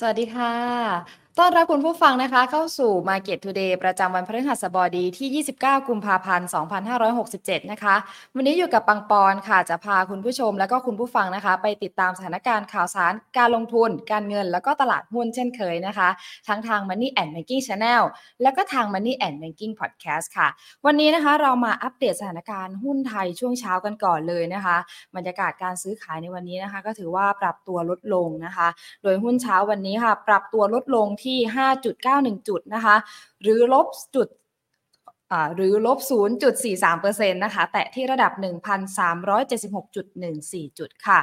สวัสดีค่ะต้อนรับคุณผู้ฟังนะคะ เข้าสู่ Market Today ประจำวันพฤหัสบดีที่ 29 กุมภาพันธ์ 2567 นะคะ วันนี้อยู่กับปังปอนค่ะ จะพาคุณผู้ชมและก็คุณผู้ฟังนะคะ ไปติดตามสถานการณ์ข่าวสาร การลงทุน การเงิน แล้วก็ตลาดหุ้นเช่นเคยนะคะ ทั้งทาง Money and Banking Channel แล้วก็ทาง Money and Banking Podcast ค่ะ วันนี้นะคะเรามาอัปเดตสถานการณ์หุ้นไทยช่วงเช้ากันก่อนเลยนะคะ บรรยากาศการซื้อขายในวันนี้นะคะ ก็ถือว่าปรับตัวลดลงนะคะ โดยหุ้นเช้าวันนี้ค่ะ ปรับตัวลดลงที่ 5.91 จุดนะคะ หรือลบจุดหรือลบ 0.43%นะคะ แตะที่ระดับ 1,376.14 จุดค่ะ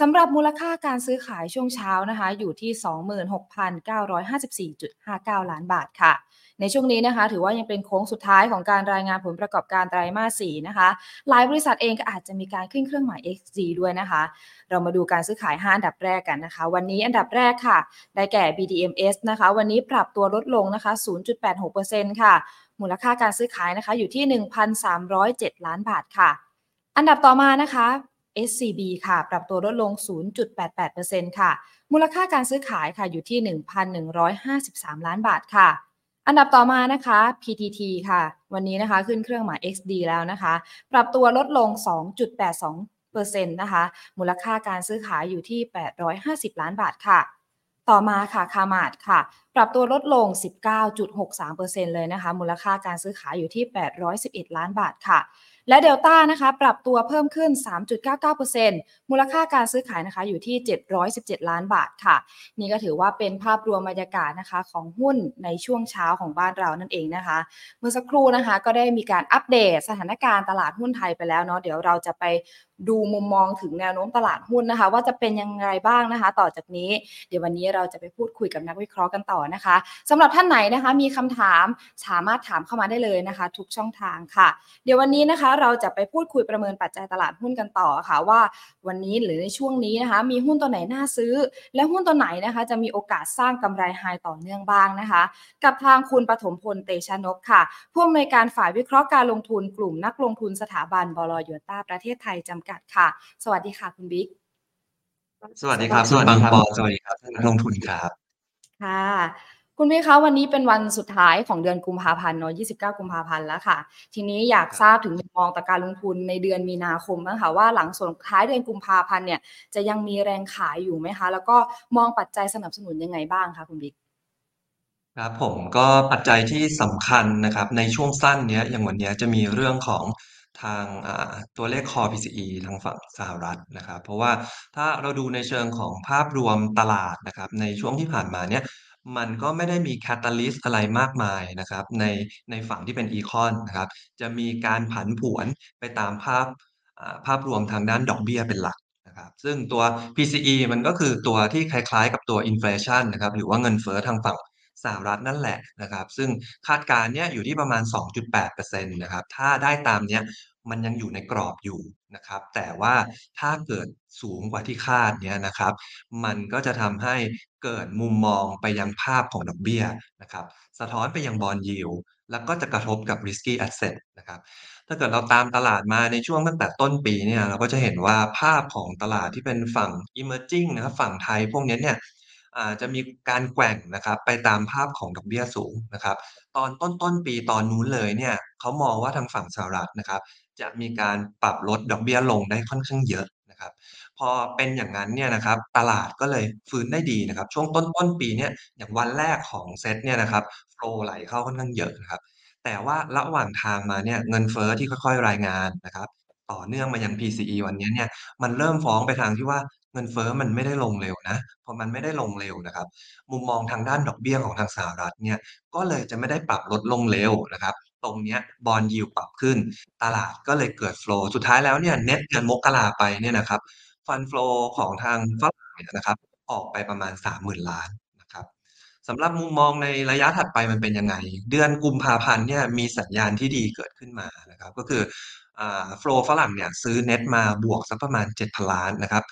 สำหรับมูลค่าการซื้อขายช่วงเช้านะคะ อยู่ที่ 26,954.59 ล้านบาทค่ะ ในช่วงนี้นะคะ ถือว่ายังเป็นโค้งสุดท้ายของการรายงานผลประกอบการไตรมาส4นะคะ หลายบริษัทเองก็อาจจะมีการขึ้นเครื่องหมาย XG ด้วยนะคะ เรามาดูการซื้อขาย 5 อันดับแรกกันนะคะ วันนี้อันดับแรกค่ะ ได้แก่ BDMs นะคะ วันนี้ปรับตัวลดลงนะคะ 0.86%ค่ะ มูลค่าการซื้อขายนะคะอยู่ที่ 1,307 ล้านบาทค่ะ อันดับต่อมานะคะ SCB ค่ะ ปรับตัวลดลง 0.88%ค่ะ มูลค่าการซื้อขายค่ะอยู่ที่ 1,153 ล้านบาทค่ะ อันดับต่อมานะคะ PTT ค่ะ วันนี้นะคะขึ้นเครื่องหมาย XD แล้วนะคะ ปรับตัวลดลง 2.82%นะคะ มูลค่าการซื้อขายอยู่ที่ 850 ล้านบาทค่ะ ต่อมาค่ะคามาดค่ะ ปรับตัวลดลง 19.63%เลยนะคะ มูลค่าการซื้อขายอยู่ที่ 811 ล้านบาทค่ะ และเดลต้านะคะปรับตัวเพิ่มขึ้น 3.99%มูลค่าการซื้อขายนะคะอยู่ที่ 717 ล้านบาทค่ะ นี่ก็ถือว่าเป็นภาพรวมบรรยากาศนะคะของหุ้นในช่วงเช้าของบ้านเรานั่นเองนะคะ เมื่อสักครู่นะคะก็ได้มีการอัปเดตสถานการณ์ตลาดหุ้นไทยไปแล้วเนาะเดี๋ยวเราจะไปดูมุมมองถึงแนวโน้มตลาดหุ้นนะคะ ว่าจะเป็นยังไงบ้างนะคะ ต่อจากนี้ เดี๋ยววันนี้เราจะไปพูดคุยกับนักวิเคราะห์กันต่อนะคะสำหรับท่านไหนนะคะ มีคำถามสามารถถามเข้ามาได้เลยนะคะ ทุกช่องทางค่ะ เดี๋ยววันนี้นะคะ เราจะไปพูดคุยประเมินปัจจัยตลาดหุ้นกันต่อค่ะ ว่าวันนี้หรือในช่วงนี้นะคะ มีหุ้นตัวไหนน่าซื้อ และหุ้นตัวไหนนะคะ จะมีโอกาสสร้างกำไรไฮต่อเนื่องบ้างนะคะ กับทางคุณปฐมพลเตชนกค่ะผู้อำนวยการฝ่ายวิเคราะห์การลงทุนกลุ่มนักลงทุนสถาบันบลยูต้าประเทศไทยจำกัดค่ะ สวัสดีค่ะคุณบิ๊กสวัสดีครับ สวัสดีครับปอสวัสดีครับนักลงทุนครับค่ะคุณพี่คะวันนี้เป็นวันสุดท้ายของเดือนกุมภาพันธ์เนาะ29 กุมภาพันธ์แล้วค่ะ ทีนี้อยากทราบถึงมุมมองต่อการลงทุนในเดือนมีนาคมบ้างค่ะว่าหลังส่วนท้ายเดือนกุมภาพันธ์เนี่ยจะยังมีแรงขายอยู่ไหมคะ แล้วก็มองปัจจัยสนับสนุนยังไงบ้างคะคุณบิ๊กครับผมก็ปัจจัยที่สำคัญนะครับในช่วงสั้นเนี้ยอย่างวันเนี้ยจะมีเรื่องของ ทางตัวเลข Core PCE ทางฝั่งสหรัฐนะครับ เพราะว่าถ้าเราดูในเชิงของภาพรวมตลาดนะครับ ในช่วงที่ผ่านมาเนี่ยมันก็ไม่ได้มี Catalyst อะไรมากมายนะครับในในฝั่งที่เป็น Econ นนะครับ จะมีการผันผวนไปตามภาพภาพรวมทางด้านดอกเบี้ยเป็นหลักนะครับ ซึ่งตัว PCE มันก็คือตัวที่คล้ายๆ กับตัว Inflation นะครับ หรือว่าเงินเฟ้อทางฝั่ง สหรัฐนั่นแหละนะครับ ซึ่งคาดการณ์เนี่ยอยู่ที่ประมาณ 2.8%นะครับถ้าได้ตามเนี้ยมันยังอยู่ในกรอบอยู่นะครับ แต่ว่าถ้าเกิดสูงกว่าที่คาดเนี่ยนะครับ มันก็จะทำให้เกิดมุมมองไปยังภาพของดอกเบี้ยนะครับ สะท้อนไปยัง Bond Yield แล้วก็จะกระทบกับ Risky Asset นะครับ ถ้าเกิดเราตามตลาดมาในช่วงตั้งแต่ต้นปีเนี่ยเราก็จะเห็นว่าภาพของตลาดที่เป็นฝั่ง Emerging นะครับฝั่งไทยพวกนี้เนี่ย จะมีการแกว่งนะครับไปตามภาพของดอกเบี้ยสูงนะครับตอนต้นต้นปีตอนนู้นเลยเนี่ยเขามองว่าทางฝั่งสหรัฐนะครับ จะมีการปรับลดดอกเบี้ยลงได้ค่อนข้างเยอะนะครับ พอเป็นอย่างนั้นเนี่ยนะครับตลาดก็เลยฟื้นได้ดีนะครับ ช่วงต้นต้นปีเนี่ยอย่างวันแรกของเซตเนี่ยนะครับโฟลไหลเข้าค่อนข้างเยอะนะครับแต่ว่าระหว่างทางมาเนี่ยเงินเฟ้อที่ค่อยๆรายงานนะครับต่อเนื่องมายัง PCE วันนี้เนี่ยมันเริ่มฟ้องไปทางที่ว่า เงินเฟ้อมันไม่ได้ลงเร็วนะ พอมันไม่ได้ลงเร็วนะครับ มุมมองทางด้านดอกเบี้ยของทางสหรัฐเนี่ย ก็เลยจะไม่ได้ปรับลดลงเร็วนะครับ ตรงเนี้ย Bond Yield ปรับขึ้น ตลาดก็เลยเกิด flow สุดท้ายแล้วเนี่ยเน็ตเดือนมกราไปเนี่ยนะครับ Fund Flow ของทางฝรั่งเนี่ยนะครับ ออกไปประมาณ 30,000 ล้านนะครับสำหรับมุมมองในระยะถัดไปมันเป็นยังไง เดือนกุมภาพันธ์เนี่ยมีสัญญาณที่ดีเกิดขึ้นมานะครับ ก็คืออ่า flow ฝรั่งเนี่ยซื้อเน็ตมาบวกสักประมาณ 7,000 ล้านนะครับ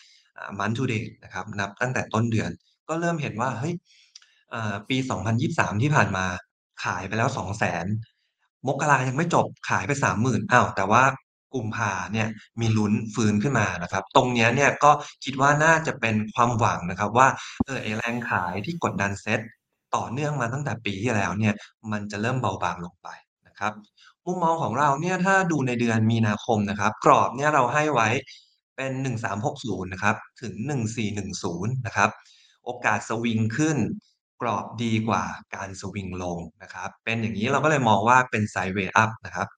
month to date นะครับนับตั้งแต่ต้นเดือน ก็เริ่มเห็นว่าเฮ้ยปี 2023 ที่ผ่านมาขายไปแล้ว 200,000มกรายังไม่จบขายไป30,000อ้าวแต่ว่ากุมภาเนี่ยมีลุ้นฟื้นขึ้นมานะครับ ตรงนี้เนี่ยก็คิดว่าน่าจะเป็นความหวังนะครับ ว่าเออไอแรงขายที่กดดันเซ็ตต่อเนื่องมาตั้งแต่ปีที่แล้วเนี่ยมันจะเริ่มเบาบางลงไปนะครับมุมมองของเราเนี่ยถ้าดูในเดือนมีนาคมนะครับ กรอบเนี่ยเราให้ไว้ เป็น 1360 นะครับ ถึง 1410 นะครับ โอกาสสวิงขึ้นกรอบดีกว่าการสวิงลงนะครับ เป็นอย่างงี้เราก็เลยมองว่าเป็น Sideways up นะครับ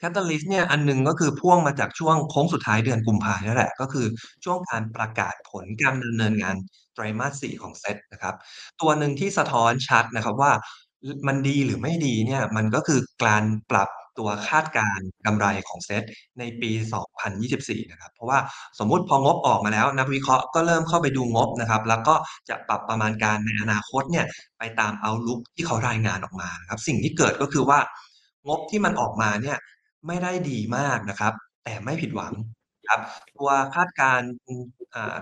Catalyst เนี่ยอันหนึ่งก็คือพ่วงมาจากช่วงโค้งสุดท้ายเดือนกุมภาเนี่ยแหละก็คือช่วงการประกาศผลการดำเนินงานไตรมาส4ของเซตนะครับ ตัวหนึ่งที่สะท้อนชัดนะครับว่ามันดีหรือไม่ดีเนี่ยมันก็คือการปรับ ตัวคาดการกำไรของเซตในปี 2024 นะครับ เพราะว่าสมมุติพองบออกมาแล้ว นักวิเคราะห์ก็เริ่มเข้าไปดูงบนะครับ แล้วก็จะปรับประมาณการในอนาคตเนี่ยไปตาม outlook ที่เขารายงานออกมาครับ สิ่งที่เกิดก็คือว่างบที่มันออกมาเนี่ยไม่ได้ดีมากนะครับ แต่ไม่ผิดหวังครับตัวคาดการ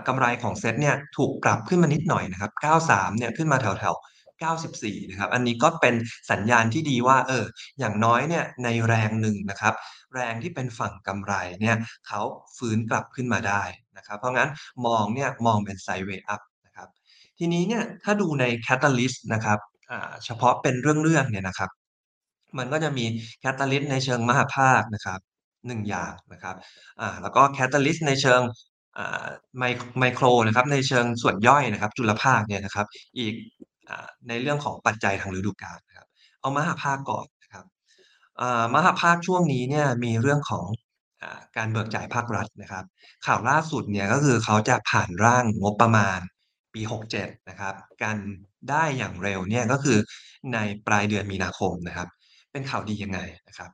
กำไรของเซตเนี่ยถูกปรับขึ้นมานิดหน่อยนะครับ 93 เนี่ยขึ้นมาแถวๆ 94 นะครับ อันนี้ก็เป็นสัญญาณที่ดีว่าเอออย่างน้อยเนี่ยในแรงหนึ่งนะครับ แรงที่เป็นฝั่งกำไรเนี่ยเขาฟื้นกลับขึ้นมาได้นะครับ เพราะงั้นมองเนี่ยมองเป็น Sideways up นะครับ ทีนี้เนี่ยถ้าดูใน Catalyst นะครับเฉพาะเป็นเรื่องๆเนี่ยนะครับ มันก็จะมี Catalyst ในเชิงมหาภาคนะครับ1อย่างนะครับแล้วก็ Catalyst ในเชิงไมโครนะครับในเชิงส่วนย่อยนะครับจุลภาคเนี่ยนะครับอีก ในเรื่องของปัจจัยทางฤดูกาลนะครับ เอามหาภาคก่อนนะครับอ่าภาคช่วงนี้เนี่ยมีเรื่องของอการเบิกจ่ายภาครัฐนะครับ ข่าวล่าสุดเนี่ยก็คือเขาจะผ่านร่างงบประมาณปี 67 นะครับ กันได้อย่างเร็วเนี่ยก็คือในปลายเดือนมีนาคมนะครับ เป็นข่าวดียังไงนะครับ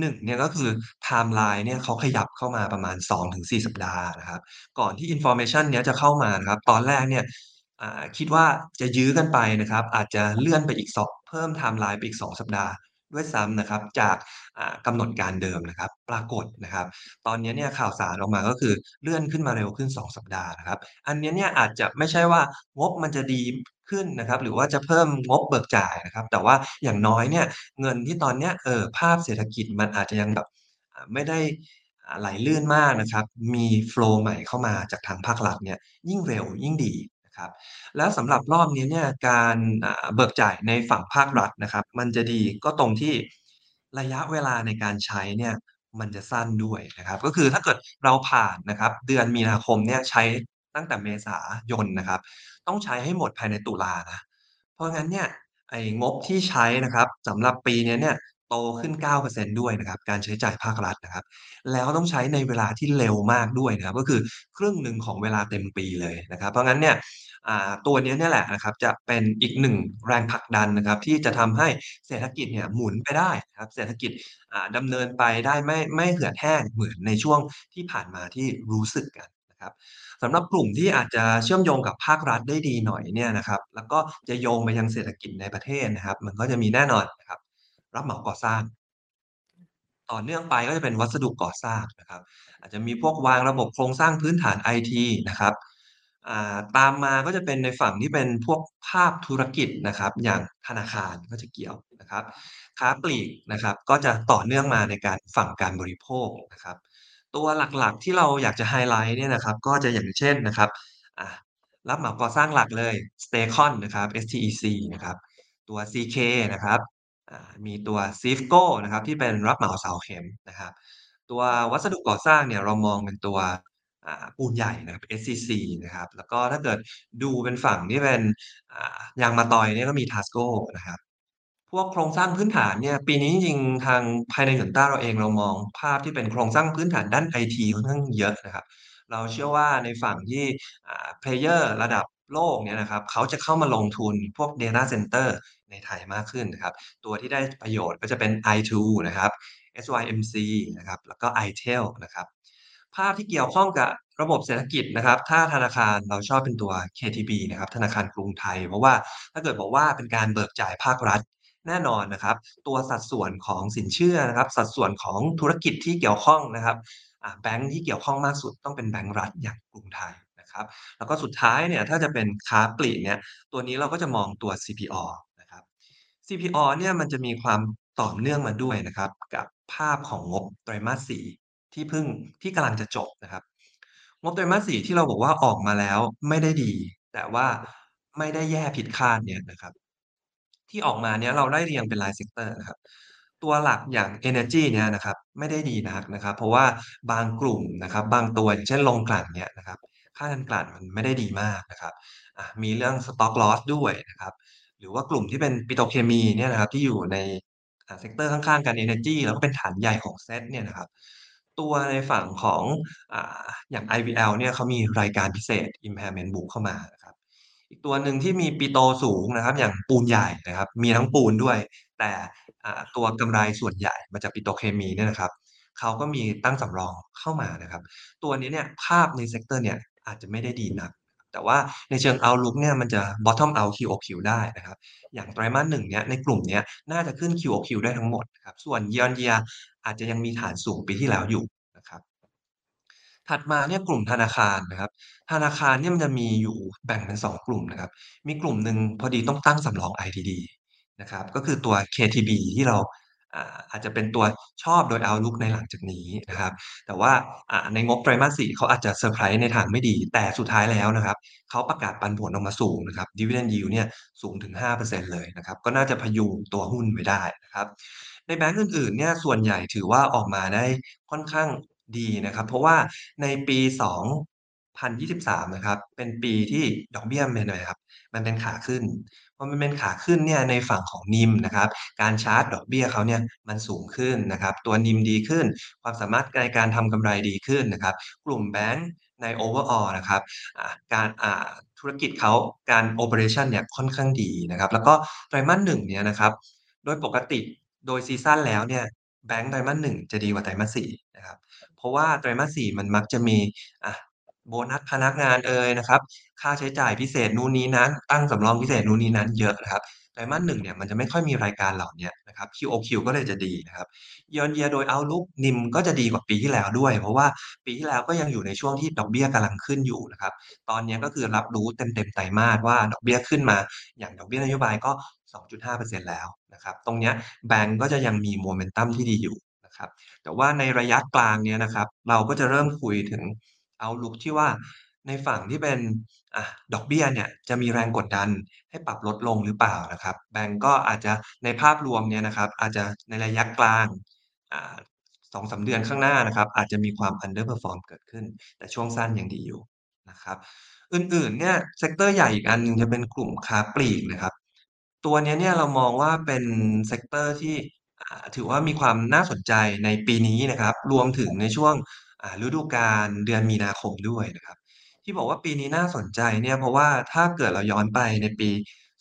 1เนี่ยก็คือไทม์ไลน์เนี่ยเขาขยับเข้ามาประมาณ 2-4 สัปดาห์นะครับ ก่อนที่ information เนี้ยจะเข้ามานะครับ ตอนแรกเนี่ย คิดว่าจะยื้อกันไปนะครับ อาจจะเลื่อนไปอีกสองเพิ่มไทม์ไลน์ไปอีก 2 สัปดาห์ด้วยซ้ำนะครับจากอ่ากำหนดการเดิมนะครับ ปรากฏนะครับ ตอนนี้เนี่ยข่าวสารออกมาก็คือเลื่อนขึ้นมาเร็วขึ้น 2 สัปดาห์นะครับ อันนี้เนี่ยอาจจะไม่ใช่ว่างบมันจะดีขึ้นนะครับ หรือว่าจะเพิ่มงบเบิกจ่ายนะครับ แต่ว่าอย่างน้อยเนี่ยเงินที่ตอนเนี้ยเออภาพเศรษฐกิจมันอาจจะยังแบบไม่ได้ไหลลื่นมากนะครับ มีโฟล์ใหม่เข้ามาจากทางภาครัฐเนี่ยยิ่งเร็วยิ่งดี ครับแล้วสำหรับรอบนี้เนี่ยการเบิกจ่ายในฝั่งภาครัฐนะครับ มันจะดีก็ตรงที่ระยะเวลาในการใช้เนี่ยมันจะสั้นด้วยนะครับ ก็คือถ้าเกิดเราผ่านนะครับ เดือนมีนาคมเนี่ยใช้ตั้งแต่เมษายนนะครับ ต้องใช้ให้หมดภายในตุลานะเพราะงั้นเนี่ยไอ้งบที่ใช้นะครับสำหรับปีนี้เนี่ยโตขึ้น 9%ด้วยนะครับ การใช้จ่ายภาครัฐนะครับ แล้วต้องใช้ในเวลาที่เร็วมากด้วยนะครับ ก็คือครึ่งหนึ่งของเวลาเต็มปีเลยนะครับ เพราะงั้นเนี่ย ตัวนี้นี่แหละนะครับจะเป็นอีกหนึ่งแรงผลักดันนะครับที่จะทำให้เศรษฐกิจเนี่ยหมุนไปได้นะครับเศรษฐกิจอ่าดำเนินไปได้ไม่ไม่เหือดแห้งเหมือนในช่วงที่ผ่านมาที่รู้สึกกันนะครับสำหรับกลุ่มที่อาจจะเชื่อมโยงกับภาครัฐได้ดีหน่อยเนี่ยนะครับแล้วก็จะโยงไปยังเศรษฐกิจในประเทศนะครับ มันก็จะมีแน่นอนนะครับรับเหมาก่อสร้างต่อเนื่องไปก็จะเป็นวัสดุก่อสร้างนะครับ อาจจะมีพวกวางระบบโครงสร้างพื้นฐานไอทีนะครับ อ่าตามมาก็จะเป็นในฝั่งที่เป็นพวกภาคธุรกิจนะครับ อย่างธนาคารก็จะเกี่ยวนะครับ ค้าปลีกนะครับ ก็จะต่อเนื่องมาในการฝั่งการบริโภคนะครับ ตัวหลักๆที่เราอยากจะไฮไลต์เนี่ยนะครับ ก็จะอย่างเช่นนะครับอ่ารับเหมาก่อสร้างหลักเลย Stakon นะครับ STEC นะครับตัว CK นะครับมีตัว Sifco นะครับที่เป็นรับเหมาเสาเข็มนะครับ ตัววัสดุก่อสร้างเนี่ยเรามองเป็นตัว ปูนใหญ่นะครับ SCC นะครับ แล้วก็ถ้าเกิดดูเป็นฝั่งที่เป็นยางมะตอยเนี่ยก็มี Tasco นะครับ พวกโครงสร้างพื้นฐานเนี่ยปีนี้จริงๆทางภายใน Yunta เราเองเรามองภาพที่เป็นโครงสร้างพื้นฐานด้านไอทีค่อนข้างเยอะนะครับ เราเชื่อว่าในฝั่งที่เพลเยอร์ระดับโลกเนี่ยนะครับเขาจะเข้ามาลงทุนพวก Data Center ในไทยมากขึ้นนะครับ ตัวที่ได้ประโยชน์ก็จะเป็น i2 นะครับ SYMC นะครับ แล้วก็ iTel นะครับ ภาพที่เกี่ยวข้องกับระบบเศรษฐกิจนะครับ ถ้าธนาคารเราชอบเป็นตัว KTB นะครับ ธนาคารกรุงไทย เพราะว่าถ้าเกิดบอกว่าเป็นการเบิกจ่ายภาครัฐแน่นอนนะครับ ตัวสัดส่วนของสินเชื่อนะครับ สัดส่วนของธุรกิจที่เกี่ยวข้องนะครับแบงก์ที่เกี่ยวข้องมากสุดต้องเป็นแบงก์รัฐอย่างกรุงไทยนะครับ แล้วก็สุดท้ายเนี่ยถ้าจะเป็นค้าปลีกเนี่ยตัวนี้เราก็จะมองตัว CPO นะครับ CPALL เนี่ยมันจะมีความต่อเนื่องมาด้วยนะครับ กับภาพของงบไตรมาส4 ที่เพิ่งที่กำลังจะจบนะครับ งบไตรมาส4ที่เราบอกว่าออกมาแล้วไม่ได้ดี แต่ว่าไม่ได้แย่ผิดคาดเนี่ยนะครับ ที่ออกมาเนี่ยเราไล่เรียงเป็นราย sector นะครับ ตัวหลักอย่าง energy เนี่ยนะครับไม่ได้ดีนักนะครับ เพราะว่าบางกลุ่มนะครับ บางตัวอย่างเช่นโรงกลั่นเนี่ยนะครับค่าการกลั่นมันไม่ได้ดีมากนะครับมีเรื่อง Stock Loss ด้วยนะครับ หรือว่ากลุ่มที่เป็นปิโตรเคมีเนี่ยนะครับที่อยู่ใน sector ข้างๆกัน energy แล้วก็เป็นฐานใหญ่ของเซตเนี่ยนะครับ ตัวในฝั่งของออย่าง IVL เนี่ยเขามีรายการพิเศษ Impairment Book เข้ามานะครับอีกตัวหนึ่งที่มีปิโตรสูงนะครับ อย่างปูนใหญ่นะครับ มีทั้งปูนด้วย แต่ตัวกำไรส่วนใหญ่มาจากปิโตรเคมีเนี่ยนะครับเขาก็มีตั้งสำรองเข้ามานะครับ ตัวนี้เนี่ยภาพใน sector เนี่ยอาจจะไม่ได้ดีนัก แต่ว่าในเชิง outlook เนี่ยมันจะ bottom out QoQ ได้นะครับ อย่างไตรมาส1เนี้ยในกลุ่มเนี้ยน่าจะขึ้น QoQ ได้ทั้งหมดนะครับส่วน Year on Year อาจจะยังมีฐานสูงปีที่แล้วอยู่นะครับ ถัดมาเนี่ยกลุ่มธนาคารนะครับ ธนาคารเนี่ยมันจะมีอยู่แบ่งเป็น2กลุ่มนะครับ มีกลุ่มหนึ่งพอดีต้องตั้งสำรอง ITD นะครับก็คือตัว KTB ที่เรา อาจจะเป็นตัวชอบโดย outlook ในหลังจากนี้นะครับ แต่ว่าในงบไตรมาส4เขาอาจจะเซอร์ไพรส์ในทางไม่ดี แต่สุดท้ายแล้วนะครับเขาประกาศปันผลออกมาสูงนะครับ Dividend Yield เนี่ยสูงถึง 5%เลยนะครับ ก็น่าจะพยุงตัวหุ้นไว้ได้นะครับ ในแบงก์อื่นๆเนี่ยส่วนใหญ่ถือว่าออกมาได้ค่อนข้างดีนะครับ เพราะว่าในปี2023 นะครับ เป็นปีที่ดอกเบี้ยเป็นไรครับ มันเป็นขาขึ้น พอมันเป็นขาขึ้นเนี่ยในฝั่งของ NIM นะครับการชาร์จดอกเบี้ยเขาเนี่ยมันสูงขึ้นนะครับตัว NIM ดีขึ้น ความสามารถในการทำกำไรดีขึ้นนะครับ กลุ่มแบงก์ใน overall นะครับการธุรกิจเขาการ operation เนี่ยค่อนข้างดีนะครับ แล้วก็ไตรมาส1เนี่ยนะครับ โดยปกติโดย season แล้วเนี่ยแบงก์ไตรมาส1จะดีกว่าไตรมาส4นะครับ เพราะว่าไตรมาส4มันมักจะมีโบนัสพนักงานเอยนะครับ ค่าใช้จ่ายพิเศษนู่นนี้นั้น ตั้งสำรองพิเศษนู่นนี้นั้นเยอะนะครับไตรมาส1เนี่ยมันจะไม่ค่อยมีรายการเหล่านี้นะครับ QoQ ก็เลยจะดีนะครับ Year on Year โดย outlook NIM ก็จะดีกว่าปีที่แล้วด้วย เพราะว่าปีที่แล้วก็ยังอยู่ในช่วงที่ดอกเบี้ยกำลังขึ้นอยู่นะครับ ตอนนี้ก็คือรับรู้เต็มๆไตรมาสว่าดอกเบี้ยขึ้นมา อย่างดอกเบี้ยนโยบายก็ 2.5%แล้วนะครับ ตรงเนี้ยแบงก์ก็จะยังมีโมเมนตัมที่ดีอยู่นะครับ แต่ว่าในระยะกลางเนี่ยนะครับ เราก็จะเริ่มคุยถึง outlook ที่ว่า ในฝั่งที่เป็นอะดอกเบี้ยเนี่ยจะมีแรงกดดันให้ปรับลดลงหรือเปล่านะครับ แบงก์ก็อาจจะในภาพรวมเนี่ยนะครับ อาจจะในระยะกลางอ่า2-3เดือนข้างหน้านะครับ อาจจะมีความ underperform เกิดขึ้น แต่ช่วงสั้นยังดีอยู่นะครับ อื่นๆเนี่ย sector ใหญ่อีกอันหนึ่งจะเป็นกลุ่มค้าปลีกนะครับ ตัวเนี้ยเนี่ยเรามองว่าเป็น sector ที่ถือว่ามีความน่าสนใจในปีนี้นะครับ รวมถึงในช่วงฤดูกาลเดือนมีนาคมด้วยนะครับ ที่บอกว่าปีนี้น่าสนใจเนี่ยเพราะว่าถ้าเกิดเราย้อนไปในปี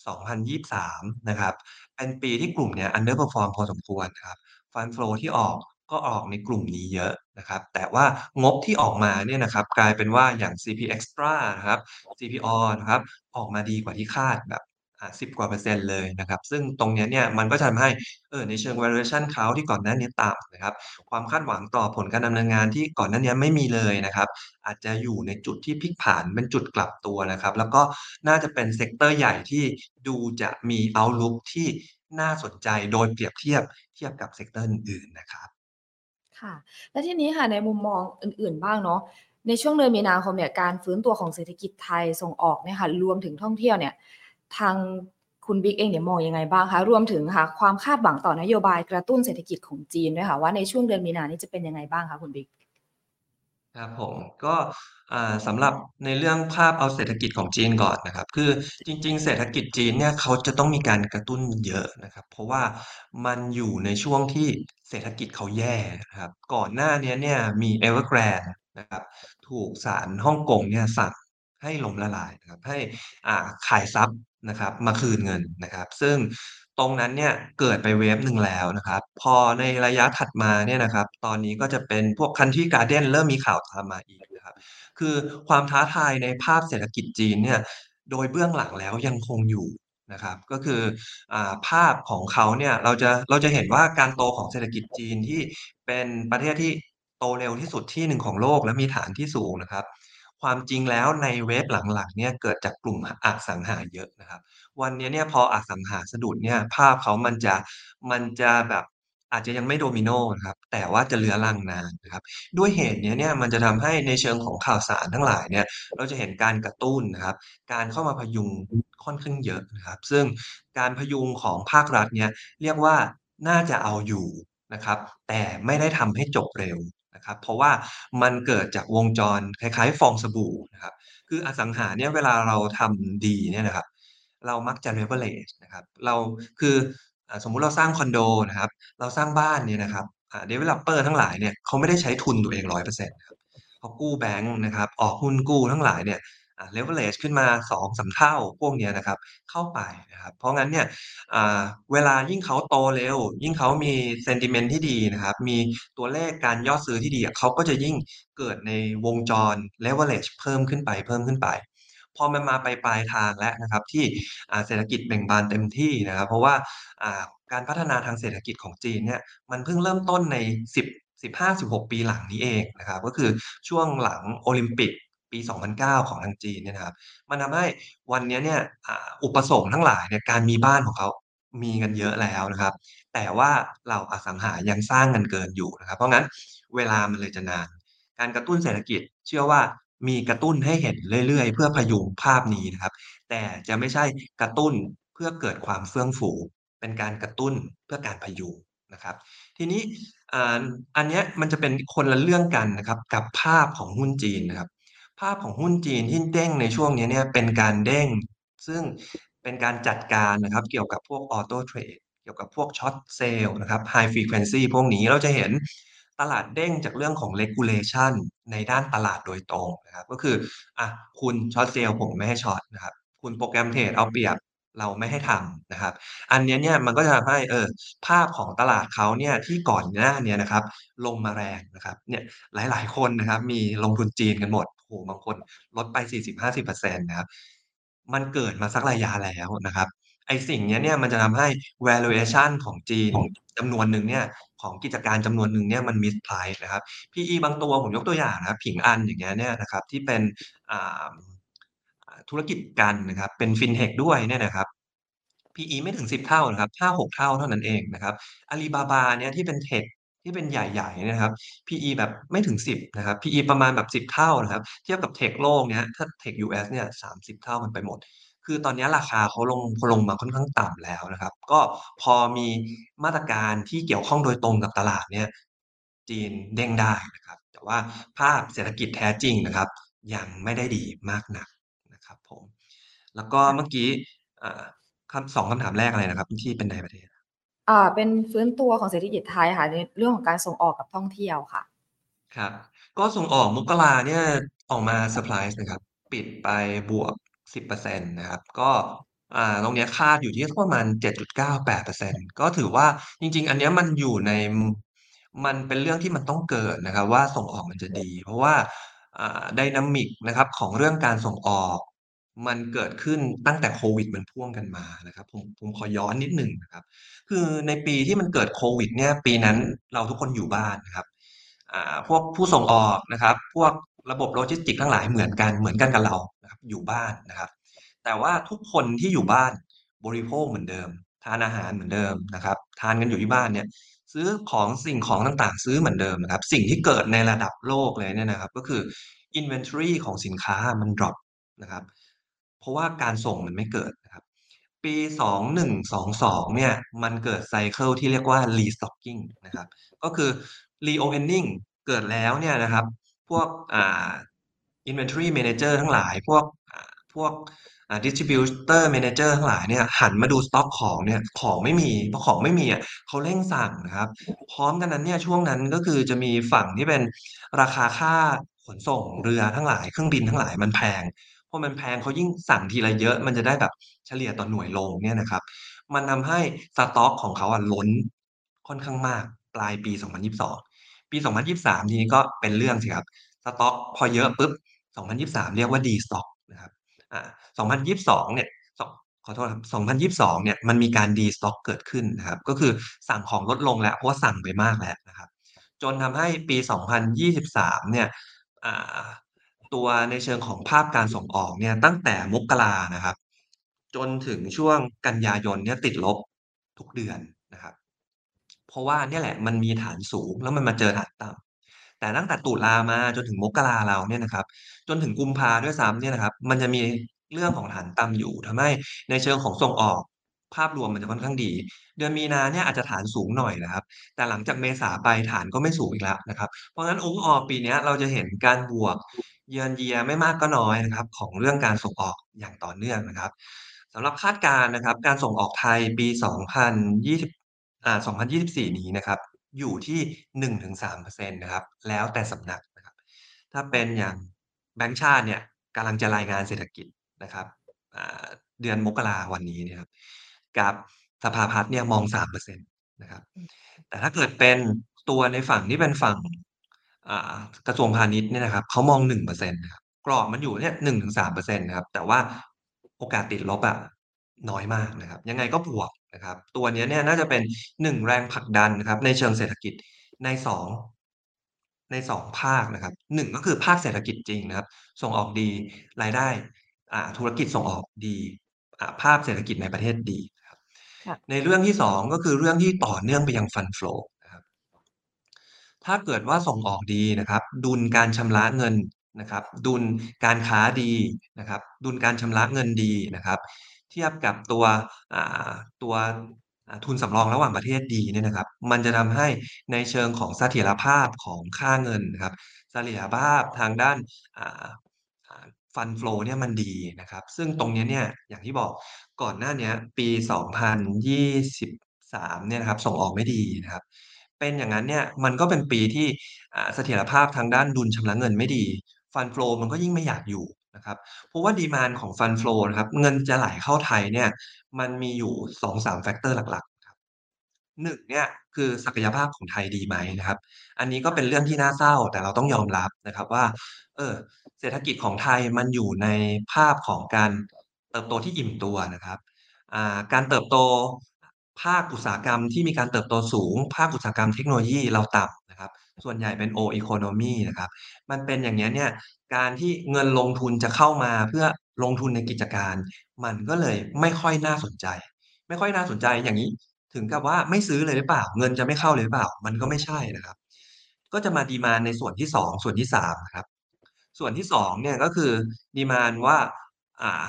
2023 นะครับ เป็นปีที่กลุ่มเนี่ย underperform พอสมควรครับ Fund Flow ที่ออกก็ออกในกลุ่มนี้เยอะนะครับ แต่ว่างบที่ออกมาเนี่ยนะครับกลายเป็นว่าอย่าง CP Axtra นะครับ CPALL นะครับออกมาดีกว่าที่คาดแบบ อ่า10กว่าเปอร์เซ็นต์เลยนะครับ ซึ่งตรงเนี้ยเนี่ยมันก็จะทำให้เออในเชิง valuation เขาที่ก่อนหน้านี้ต่ำนะครับ ความคาดหวังต่อผลการดำเนินงานที่ก่อนหน้าเนี้ยไม่มีเลยนะครับ อาจจะอยู่ในจุดที่พลิกผันเป็นจุดกลับตัวนะครับ แล้วก็น่าจะเป็น sector ใหญ่ที่ดูจะมี outlook ที่น่าสนใจโดยเปรียบเทียบเทียบกับ sector อื่นๆนะครับค่ะ แล้วทีนี้ค่ะในมุมมองอื่นๆบ้างเนาะในช่วงเดือนมีนาคมเนี่ยการฟื้นตัวของเศรษฐกิจไทยส่งออกเนี่ยค่ะรวมถึงท่องเที่ยวเนี่ย ทางคุณบิ๊กเองเนี่ยมองยังไงบ้างคะ รวมถึงค่ะความคาดหวังต่อนโยบายกระตุ้นเศรษฐกิจของจีนด้วยค่ะ ว่าในช่วงเดือนมีนานี้จะเป็นยังไงบ้างคะคุณบิ๊กครับผมก็อ่าสำหรับในเรื่องภาพเอาเศรษฐกิจของจีนก่อนนะครับ คือจริง ๆ เศรษฐกิจจีนเนี่ยเขาจะต้องมีการกระตุ้นเยอะนะครับ เพราะว่ามันอยู่ในช่วงที่เศรษฐกิจเขาแย่นะครับ ก่อนหน้านี้เนี่ยมี Evergrande นนะครับถูกศาลฮ่องกงเนี่ยสั่งให้ล้มละลายนะครับให้อ่าขายทรัพย์ นะครับ มาคืนเงินนะครับ ซึ่งตรงนั้นเนี่ยเกิดไปเวฟหนึ่งแล้วนะครับ พอในระยะถัดมาเนี่ยนะครับ ตอนนี้ก็จะเป็นพวก Country Garden เริ่มมีข่าวตามมาอีกนะครับคือความท้าทายในภาพเศรษฐกิจจีนเนี่ยโดยเบื้องหลังแล้วยังคงอยู่นะครับก็คืออภาพของเขาเนี่ยเราจะเราจะเห็นว่าการโตของเศรษฐกิจจีนที่เป็นประเทศที่โตเร็วที่สุดที่หนึ่งของโลกและมีฐานที่สูงนะครับ ความจริงแล้วในเวฟหลังๆเนี่ยเกิดจากกลุ่มอสังหาเยอะนะครับ วันนี้เนี่ยพออสังหาสะดุดเนี่ยภาพเขามันจะมันจะแบบอาจจะยังไม่โดมิโนนะครับแต่ว่าจะเรื้อรังนานนะครับด้วยเหตุนี้เนี่ยมันจะทำให้ในเชิงของข่าวสารทั้งหลายเนี่ยเราจะเห็นการกระตุ้นนะครับการเข้ามาพยุงค่อนข้างเยอะนะครับ ซึ่งการพยุงของภาครัฐเนี่ยเรียกว่าน่าจะเอาอยู่นะครับแต่ไม่ได้ทำให้จบเร็ว นะครับเพราะว่ามันเกิดจากวงจรคล้ายๆ ฟองสบู่นะครับคืออสังหาเนี่ยเวลาเราทำดีเนี่ยนะครับเรามักจะ leverage นะครับเราคืออสมมุติเราสร้างคอนโดนะครับเราสร้างบ้านเนี่ยนะครับ developer ทั้งหลายเนี่ยเขาไม่ได้ใช้ทุนตัวเองร้อยเปอร์เซ็นต์ครับเขากู้แบงก์นะครับออกหุ้นกู้ทั้งหลายเนี่ย อ่า leverage ขึ้นมา2-3เท่าพวกเนี้ยนะครับ เข้าไปนะครับ เพราะงั้นเนี่ยเวลายิ่งเขาโตเร็ว ยิ่งเขามี sentiment ที่ดีนะครับ มีตัวเลขการยอดซื้อที่ดีเขาก็จะยิ่งเกิดในวงจร leverage เพิ่มขึ้นไปเพิ่มขึ้นไป พอมันมาไปปลายทางแล้วนะครับ ที่เศรษฐกิจเบ่งบานเต็มที่นะครับ เพราะว่าอ่าการพัฒนาทางเศรษฐกิจของจีนเนี่ยมันเพิ่งเริ่มต้นใน 10 15-16 ปีหลังนี้เองนะครับ ก็คือช่วงหลังโอลิมปิก ปี 2009 ของทางจีนเนี่ยนะครับมันทำให้วันนี้เนี่ยอุปสงค์ทั้งหลายเนี่ยการมีบ้านของเขามีกันเยอะแล้วนะครับ แต่ว่าเหล่าอสังหายังสร้างกันเกินอยู่นะครับ เพราะงั้นเวลามันเลยจะนาน การกระตุ้นเศรษฐกิจเชื่อว่ามีกระตุ้นให้เห็นเรื่อย ๆ เพื่อพยุงภาพนี้นะครับ แต่จะไม่ใช่กระตุ้นเพื่อเกิดความเฟื่องฟูเป็นการกระตุ้นเพื่อการพยุงนะครับ ทีนี้อันนี้มันจะเป็นคนละเรื่องกันนะครับ กับภาพของหุ้นจีนนะครับ ภาพของหุ้นจีนที่เด้งในช่วงนี้เนี่ยเป็นการเด้ง ซึ่งเป็นการจัดการนะครับเกี่ยวกับพวก Auto Trade เกี่ยวกับพวก Short Sale นะครับ High Frequency พวกนี้เราจะเห็นตลาดเด้งจากเรื่องของ Regulation ในด้านตลาดโดยตรงนะครับก็คืออะคุณ Short Sale ผมไม่ให้ช็อตนะครับคุณโปรแกรมเทรดเอาเปรียบเราไม่ให้ทำนะครับ อันนี้เนี่ยมันก็จะทำให้เออภาพของตลาดเขาเนี่ยที่ก่อนหน้าเนี้ยนะครับลงมาแรงนะครับเนี่ยหลายๆ คนนะครับมีลงทุนจีนกันหมด บางคนลดไป40-50%นต์นะครับ มันเกิดมาสักระยะแล้วนะครับ ไอ้สิ่งนี้เนี่ยมันจะทำให้ valuation ของจีนจำนวนหนึ่งเนี่ยของกิจการจำนวนหนึ่งเนี่ยมัน misprice นะครับ PE บางตัวผมยกตัวอย่างนะครับผิงอันอย่างเงี้ยเนี่ยนะครับที่เป็นธุรกิจกันนะครับ เป็น Fintech ด้วยเนี่ยนะครับ PE ไม่ถึง 10 เท่านะครับ5-6 เท่าเท่านั้นเองนะครับอาลีบาบาเนี่ยที่เป็นเทค ที่เป็นใหญ่ๆนะครับ PE แบบไม่ถึง 10 นะครับ PE ประมาณแบบ 10 เท่านะครับ เทียบกับเทคโลกเนี้ยถ้าเทค US เนี่ย30 เท่ามันไปหมด คือตอนนี้ราคาเขาลงลงมาค่อนข้างต่ำแล้วนะครับ ก็พอมีมาตรการที่เกี่ยวข้องโดยตรงกับตลาดเนี่ยจีนเด้งได้นะครับ แต่ว่าภาพเศรษฐกิจแท้จริงนะครับ ยังไม่ได้ดีมากนักนะครับผม แล้วก็เมื่อกี้อ่าคำ2คำถามแรกอะไรนะครับ ที่เป็นในประเทศ อ่า เป็นฟื้นตัวของเศรษฐกิจไทยค่ะ ในเรื่องของการส่งออกกับท่องเที่ยวค่ะ ครับ ก็ส่งออกมกราเนี่ยออกมาเซอร์ไพรส์นะครับ ปิดไปบวก 10%นะครับ ก็ อ่า ตรงเนี้ยคาดอยู่ที่ประมาณ 7.98%ก็ถือว่าจริง ๆ อันเนี้ยมันอยู่ใน มันเป็นเรื่องที่มันต้องเกิดนะครับ ว่าส่งออกมันจะดี เพราะว่า อ่า dynamic นะครับของเรื่องการส่งออก มันเกิดขึ้นตั้งแต่โควิดมันพ่วงกันมานะครับ ผมผมขอย้อนนิดหนึ่งนะครับ คือในปีที่มันเกิดโควิด เนี่ย ปีนั้นเราทุกคนอยู่บ้านนะครับอ่าพวกผู้ส่งออกนะครับ พวกระบบโลจิสติกทั้งหลายเหมือนกันเหมือนกันกับเรานะครับ อยู่บ้านนะครับ แต่ว่าทุกคนที่อยู่บ้านบริโภคเหมือนเดิม ทานอาหารเหมือนเดิมนะครับ ทานกันอยู่ที่บ้านเนี่ย ซื้อของสิ่งของต่างๆ ซื้อเหมือนเดิมนะครับ สิ่งที่เกิดในระดับโลกเลยเนี่ยนะครับ ก็คือ inventory ของสินค้ามันดรอปนะครับ ราะว่าการส่งมันไม่เกิดนะครับ ปี 2122 เนี่ย มันเกิดไซเคิลที่เรียกว่า restocking นะครับ ก็คือ reopening เกิดแล้วเนี่ยนะครับ พวกอ่า inventory manager ทั้งหลาย พวกพวกอ่า distributor manager ทั้งหลายเนี่ยหันมาดูสต็อกของเนี่ยของไม่มีเพอของไม่มีอะเขาเร่งสั่งนะครับ พร้อมกันนั้นเนี่ยช่วงนั้นก็คือจะมีฝั่งที่เป็นราคาค่าขนส่งเรือทั้งหลายเครื่องบินทั้งหลายมันแพง พอมันแพงเขายิ่งสั่งทีละเยอะ มันจะได้แบบเฉลี่ยต่อหน่วยโลเนี่ยนะครับ มันทำให้สต็อกของเขาอะล้นค่อนข้างมากปลายปี 2022 ปี 2023 ทีนี้ก็เป็นเรื่องสิครับสต็อกพอเยอะปุ๊บ 2023 เรียกว่า destock นะครับอ่า2022 เนี่ยขอโทษครับ 2022 เนี่ยมันมีการ destock เกิดขึ้นนะครับ ก็คือสั่งของลดลงแล้วเพราะว่าสั่งไปมากแล้วนะครับ จนทำให้ปี 2023 เนี่ย ตัวในเชิงของภาพการส่งออกเนี่ยตั้งแต่มกรานะครับ จนถึงช่วงกันยายนเนี่ยติดลบทุกเดือนนะครับ เพราะว่าเนี่ยแหละมันมีฐานสูงแล้วมันมาเจอฐานต่ำแต่ตั้งแต่ตุลามาจนถึงมกราเราเนี่ยนะครับ จนถึงกุมภาด้วยซ้ำเนี่ยนะครับ มันจะมีเรื่องของฐานต่ำอยู่ทำให้ในเชิงของส่งออกภาพรวมมันจะค่อนข้างดี เดือนมีนาเนี่ยอาจจะฐานสูงหน่อยนะครับ แต่หลังจากเมษาไปฐานก็ไม่สูงอีกแล้วนะครับ เพราะฉะนั้น overall ปีนี้เราจะเห็นการบวก year on year ไม่มากก็น้อยนะครับ ของเรื่องการส่งออกอย่างต่อเนื่องนะครับสำหรับคาดการณ์นะครับ การส่งออกไทยปี 2020อ่า2024 นี้นะครับ อยู่ที่ 1-3%นะครับ แล้วแต่สำนักนะครับ ถ้าเป็นอย่างแบงก์ชาติเนี่ยกำลังจะรายงานเศรษฐกิจนะครับอ่าเดือนมกราวันนี้เนี่ยครับ กับสภาพัฒน์เนี่ยมอง 3%นะครับ แต่ถ้าเกิดเป็นตัวในฝั่งที่เป็นฝั่งอ่า กระทรวงพาณิชย์เนี่ยนะครับเขามอง1%นะครับกรอบมันอยู่เนี่ย1-3%นะครับแต่ว่าโอกาสติดลบอะน้อยมากนะครับ ยังไงก็บวกนะครับ ตัวเนี้ยเนี่ยน่าจะเป็น1แรงผลักดันนะครับ ในเชิงเศรษฐกิจใน2ใน2ภาคนะครับ1ก็คือภาคเศรษฐกิจจริงนะครับ ส่งออกดีรายได้อ่าธุรกิจส่งออกดีอ่าภาพเศรษฐกิจในประเทศดีนะครับค่ะในเรื่องที่2ก็คือเรื่องที่ต่อเนื่องไปยัง Fund Flow นะครับ ถ้าเกิดว่าส่งออกดีนะครับ ดุลการชำระเงินนะครับ ดุลการค้าดีนะครับ ดุลการชำระเงินดีนะครับ เทียบกับตัวตัวทุนสำรองระหว่างประเทศดีเนี่ยนะครับ มันจะทำให้ในเชิงของเสถียรภาพของค่าเงินนะครับเสถียรภาพทางด้านอ่าอ่า Fund Flow เนี่ยมันดีนะครับ ซึ่งตรงเนี้ยเนี่ยอย่างที่บอกก่อนหน้านี้ปี 2023เนี่ยนะครับส่งออกไม่ดีนะครับ เป็นอย่างนั้นเนี่ย มันก็เป็นปีที่ อ่า เสถียรภาพทางด้านดุลชำระเงินไม่ดี Fund Flow มันก็ยิ่งไม่อยากอยู่นะครับ เพราะว่า Demand ของ Fund Flow นะครับ เงินจะไหลเข้าไทยเนี่ย มันมีอยู่ 2-3แฟกเตอร์หลักๆครับ1เนี่ยคือศักยภาพของไทยดีไหมนะครับ อันนี้ก็เป็นเรื่องที่น่าเศร้าแต่เราต้องยอมรับนะครับว่า เออ เศรษฐกิจของไทยมันอยู่ในภาพของการเติบโตที่อิ่มตัวนะครับ อ่า การเติบโต ภาคอุตสาหกรรมที่มีการเติบโตสูง ภาคอุตสาหกรรมเทคโนโลยีเราต่ำนะครับ ส่วนใหญ่เป็น Old Economy นะครับ มันเป็นอย่างเงี้ยเนี่ย การที่เงินลงทุนจะเข้ามาเพื่อลงทุนในกิจการ มันก็เลยไม่ค่อยน่าสนใจ ไม่ค่อยน่าสนใจอย่างงี้ ถึงกับว่าไม่ซื้อเลยหรือเปล่า เงินจะไม่เข้าเลยหรือเปล่า มันก็ไม่ใช่นะครับ ก็จะมา Demand ในส่วนที่ 2 ส่วนที่3นะครับ ส่วนที่2เนี่ยก็คือ Demand ว่า อ่า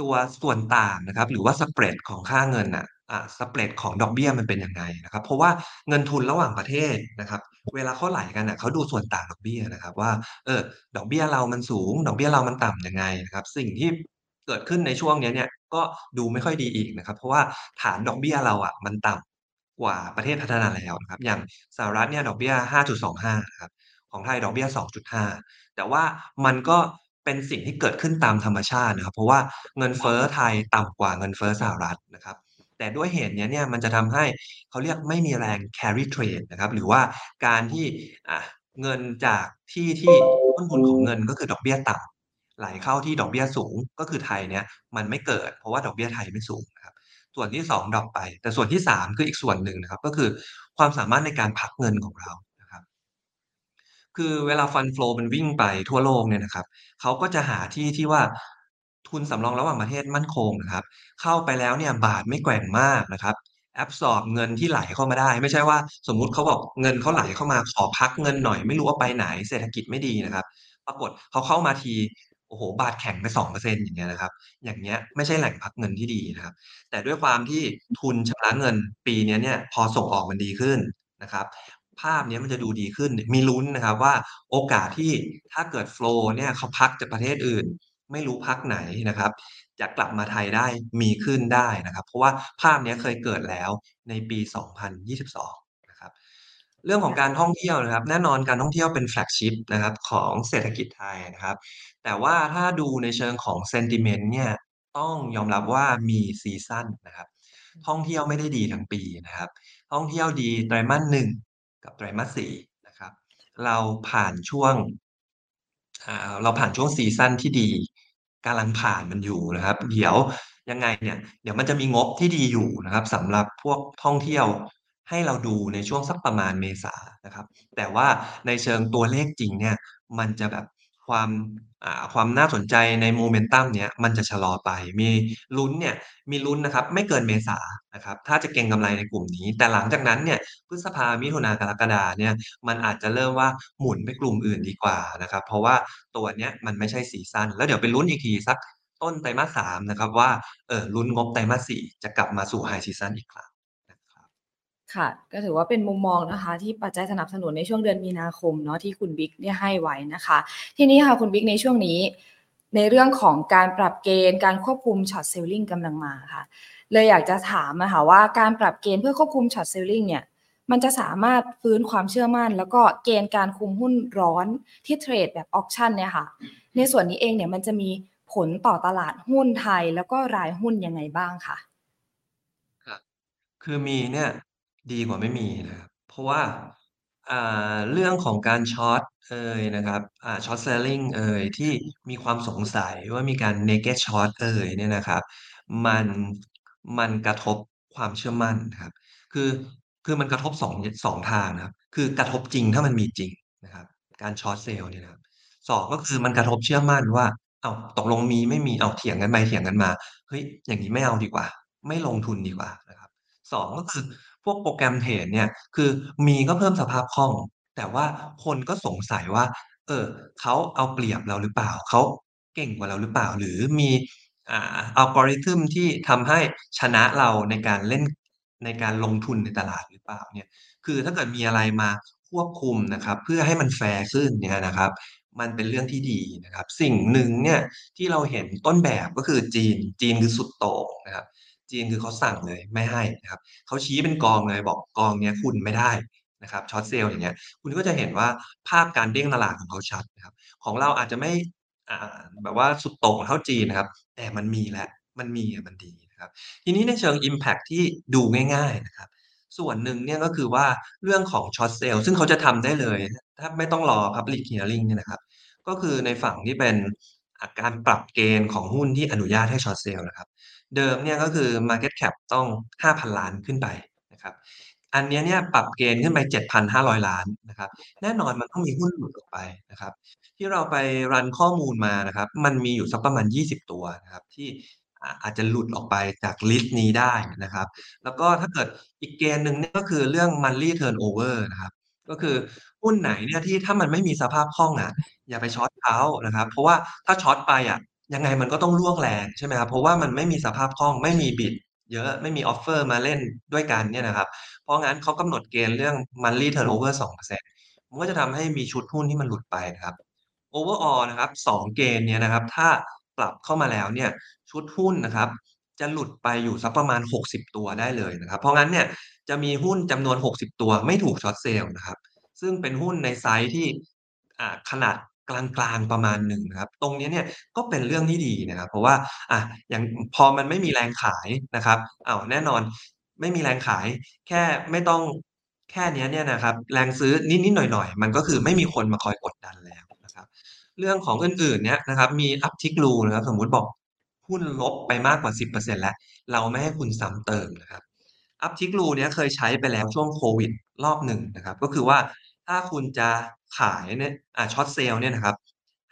ตัวส่วนต่างนะครับ หรือว่า Spread ของค่าเงินน่ะ อ่า Spread ของดอกเบี้ยมันเป็นยังไงนะครับ เพราะว่าเงินทุนระหว่างประเทศนะครับ เวลาเขาไหลกันน่ะเขาดูส่วนต่างดอกเบี้ยนะครับ ว่าเออดอกเบี้ยเรามันสูง ดอกเบี้ยเรามันต่ำยังไงนะครับ สิ่งที่เกิดขึ้นในช่วงนี้เนี่ยก็ดูไม่ค่อยดีอีกนะครับ เพราะว่าฐานดอกเบี้ยเราอะมันต่ำกว่าประเทศพัฒนาแล้วนะครับ อย่างสหรัฐเนี่ยดอกเบี้ย 5.25ครับของไทยดอกเบี้ย 2.5 แต่ว่ามันก็เป็นสิ่งที่เกิดขึ้นตามธรรมชาตินะครับ เพราะว่าเงินเฟ้อไทยต่ำกว่าเงินเฟ้อสหรัฐนะครับ แต่ด้วยเหตุเนี้ยเนี่ยมันจะทำให้เขาเรียกไม่มีแรง Carry Trade นะครับ หรือว่าการที่เงินจากที่ที่ต้นทุนของเงินก็คือดอกเบี้ยต่ำไหลเข้าที่ดอกเบี้ยสูงก็คือไทยเนี่ยมันไม่เกิด เพราะว่าดอกเบี้ยไทยไม่สูงนะครับส่วนที่ 2ดรอปไป แต่ส่วนที่ 3 คืออีกส่วนหนึ่งนะครับ ก็คือความสามารถในการพักเงินของเรานะครับ คือเวลา Fund Flow มันวิ่งไปทั่วโลกเนี่ยนะครับเขาก็จะหาที่ที่ว่า ทุนสำรองระหว่างประเทศมั่นคงนะครับ เข้าไปแล้วเนี่ยบาทไม่แกว่งมากนะครับ Absorb เงินที่ไหลเข้ามาได้ ไม่ใช่ว่าสมมุติเขาบอกเงินเขาไหลเข้ามาขอพักเงินหน่อยไม่รู้ว่าไปไหนเศรษฐกิจไม่ดีนะครับ ปรากฏเขาเข้ามาทีโอ้โฮบาทแข็งไป2%อร์เซ็นอย่างเงี้ยนะครับ อย่างเงี้ยไม่ใช่แหล่งพักเงินที่ดีนะครับ แต่ด้วยความที่ทุนชำระเงินปีนี้เนี่ยพอส่งออกมันดีขึ้นนะครับ ภาพนี้มันจะดูดีขึ้นมีลุ้นนะครับว่าโอกาสที่ถ้าเกิด Flow เนี่ยเขาพักจากประเทศอื่น ไม่รู้พรรคไหนนะครับจะกลับมาไทยได้มีขึ้นได้นะครับ เพราะว่าภาพนี้เคยเกิดแล้วในปี 2022 นะครับ เรื่องของการท่องเที่ยวนะครับ แน่นอนการท่องเที่ยวเป็น Flagship นะครับของเศรษฐกิจไทยนะครับ แต่ว่าถ้าดูในเชิงของ Sentiment เนี่ยต้องยอมรับว่ามีซีซั่นนะครับ ท่องเที่ยวไม่ได้ดีทั้งปีนะครับ ท่องเที่ยวดีไตรมาส1กับไตรมาส4นะครับ เราผ่านช่วง เราผ่านช่วงซีซั่นที่ดีกำลังผ่านมันอยู่นะครับ เดี๋ยวยังไงเนี่ย เดี๋ยวมันจะมีงบที่ดีอยู่นะครับสำหรับพวกท่องเที่ยวให้เราดูในช่วงสักประมาณเมษานะครับ แต่ว่าในเชิงตัวเลขจริงเนี่ย มันจะแบบความ ความน่าสนใจใน Momentum เนี้ยมันจะชะลอไป มีลุ้นเนี่ยมีลุ้นนะครับไม่เกินเมษานะครับถ้าจะเก็งกำไรในกลุ่มนี้ แต่หลังจากนั้นเนี่ยพฤษภามิถุนากรกฎาเนี่ยมันอาจจะเริ่มว่าหมุนไปกลุ่มอื่นดีกว่านะครับเพราะว่าตัวเนี้ยมันไม่ใช่ซีซันแล้วเดี๋ยวไปลุ้นอีกทีสักต้นไตรมาส3นะครับว่าเออลุ้นงบไตรมาส4จะกลับมาสู่ High ซีซั่นอีกครั้ง ค่ะ ก็ถือว่าเป็นมุมมองนะคะ ที่ปัจจัยสนับสนุนในช่วงเดือนมีนาคมเนาะที่คุณบิ๊กเนี่ยให้ไว้นะคะ ทีนี้ค่ะคุณบิ๊กในช่วงนี้ ในเรื่องของการปรับเกณฑ์การควบคุม Short Selling กำลังมาค่ะ เลยอยากจะถามอะคะว่าการปรับเกณฑ์เพื่อควบคุม Short Selling เนี่ยมันจะสามารถฟื้นความเชื่อมั่น แล้วก็เกณฑ์การคุมหุ้นร้อนที่เทรดแบบ Auction เนี่ยค่ะ ในส่วนนี้เองเนี่ยมันจะมีผลต่อตลาดหุ้นไทยแล้วก็รายหุ้นยังไงบ้างคะ?ครับ คือมีเนี่ย ดีกว่าไม่มีนะครับ เพราะว่า อ่า เรื่องของการช็อตเอยนะครับ อ่า Short Selling เอยที่มีความสงสัยว่ามีการ Naked Short เอยเนี่ยนะครับ มัน มันกระทบความเชื่อมั่นครับ คือ คือมันกระทบ2ย2ทางนะครับ คือกระทบจริงถ้ามันมีจริงนะครับ การ Short Sale เนี่ยนะครับ2ก็คือมันกระทบเชื่อมั่นว่า เอ้าตกลงมีไม่มีเอาเถียงกันไปเถียงกันมา เฮ้ย อย่างงี้ไม่เอาดีกว่า ไม่ลงทุนดีกว่านะครับ2ก็คือ พวกโปรแกรมเทรดเนี่ย คือมีก็เพิ่มสภาพคล่อง แต่ว่าคนก็สงสัยว่า เออเขาเอาเปรียบเราหรือเปล่า เขาเก่งกว่าเราหรือเปล่า หรือมีอ่า algorithm ที่ทำให้ชนะเราในการเล่นในการลงทุนในตลาดหรือเปล่าเนี่ย คือถ้าเกิดมีอะไรมาควบคุมนะครับ เพื่อให้มันแฟร์ขึ้นเนี่ยนะครับ มันเป็นเรื่องที่ดีนะครับ สิ่งหนึ่งเนี่ยที่เราเห็นต้นแบบก็คือจีนจีนคือสุดโต่งนะครับ จีนคือเขาสั่งเลยไม่ให้นะครับเขาชี้เป็นกองเลยบอกกองเนี้ยคุณไม่ได้นะครับ Short Sale อย่างเงี้ยคุณก็จะเห็นว่าภาพการเด้งตลาดของเขาชัดนะครับของเราอาจจะไม่แบบว่าสุดโต่งเท่าจีนนะครับ แต่มันมีแล้วมันมีอะมันดีนะครับ ทีนี้ในเชิงอิมแพกต์ที่ดูง่าย ๆนะครับ ส่วนหนึ่งเนี่ยก็คือว่าเรื่องของ Short Sale ซึ่งเขาจะทำได้เลยแทบไม่ต้องรอ Public Hearing เนี่ยนะครับ ก็คือในฝั่งที่เป็นอาการปรับเกณฑ์ของหุ้นที่อนุญาตให้ Short Sale นะครับ เดิมเนี่ยก็คือ Market Cap ต้อง 5,000,000,000ขึ้นไปนะครับอันนี้เนี่ยปรับเกณฑ์ขึ้นไป 7,500,000,000,000นะครับแน่นอนมันต้องมีหุ้นหลุดออกไปนะครับ ที่เราไปรันข้อมูลมานะครับ มันมีอยู่สักประมาณ 20 ตัวนะครับที่อาจจะหลุดออกไปจากลิสต์นี้ได้นะครับ แล้วก็ถ้าเกิดอีกเกณฑ์หนึ่งเนี่ยก็คือเรื่อง Monthly Turnover นะครับ ก็คือหุ้นไหนเนี่ยที่ถ้ามันไม่มีสภาพคล่องอะอย่าไปช็อตเขานะครับ เพราะว่าถ้าช็อตไปอะ ยังไงมันก็ต้องร่วงแรงใช่ไหมครับ เพราะว่ามันไม่มีสภาพคล่องไม่มี Bid เยอะไม่มี Offer มาเล่นด้วยกันเนี่ยนะครับ เพราะงั้นเขากำหนดเกณฑ์เรื่อง Monthly Turnover 2%มันก็จะทำให้มีชุดหุ้นที่มันหลุดไปนะครับ Overall นะครับ2เกณฑ์เนี้ยนะครับ ถ้าปรับเข้ามาแล้วเนี่ยชุดหุ้นนะครับ จะหลุดไปอยู่สักประมาณ 60 ตัวได้เลยนะครับ เพราะงั้นเนี่ยจะมีหุ้นจำนวน 60 ตัวไม่ถูก Short Sale นะครับ ซึ่งเป็นหุ้นในไซซ์ที่ขนาด กลางๆประมาณหนึ่งนะครับ ตรงนี้เนี่ยก็เป็นเรื่องที่ดีนะครับ เพราะว่าอะอย่างพอมันไม่มีแรงขายนะครับอ้าวแน่นอนไม่มีแรงขาย แค่ไม่ต้องแค่นี้เนี่ยนะครับ แรงซื้อนิดๆหน่อยๆ มันก็คือไม่มีคนมาคอยกดดันแล้วนะครับ เรื่องของอื่นๆเนี่ยนะครับ มี Uptick Rule นะครับสมมุติบอกหุ้นลบไปมากกว่า 10%แล้ว เราไม่ให้คุณซ้ำเติมนะครับ Uptick Rule เนี้ยเคยใช้ไปแล้วช่วงโควิดรอบหนึ่งนะครับ ก็คือว่าถ้าคุณจะ ขายเนี่ยอ่า Short Sale เนี่ยนะครับ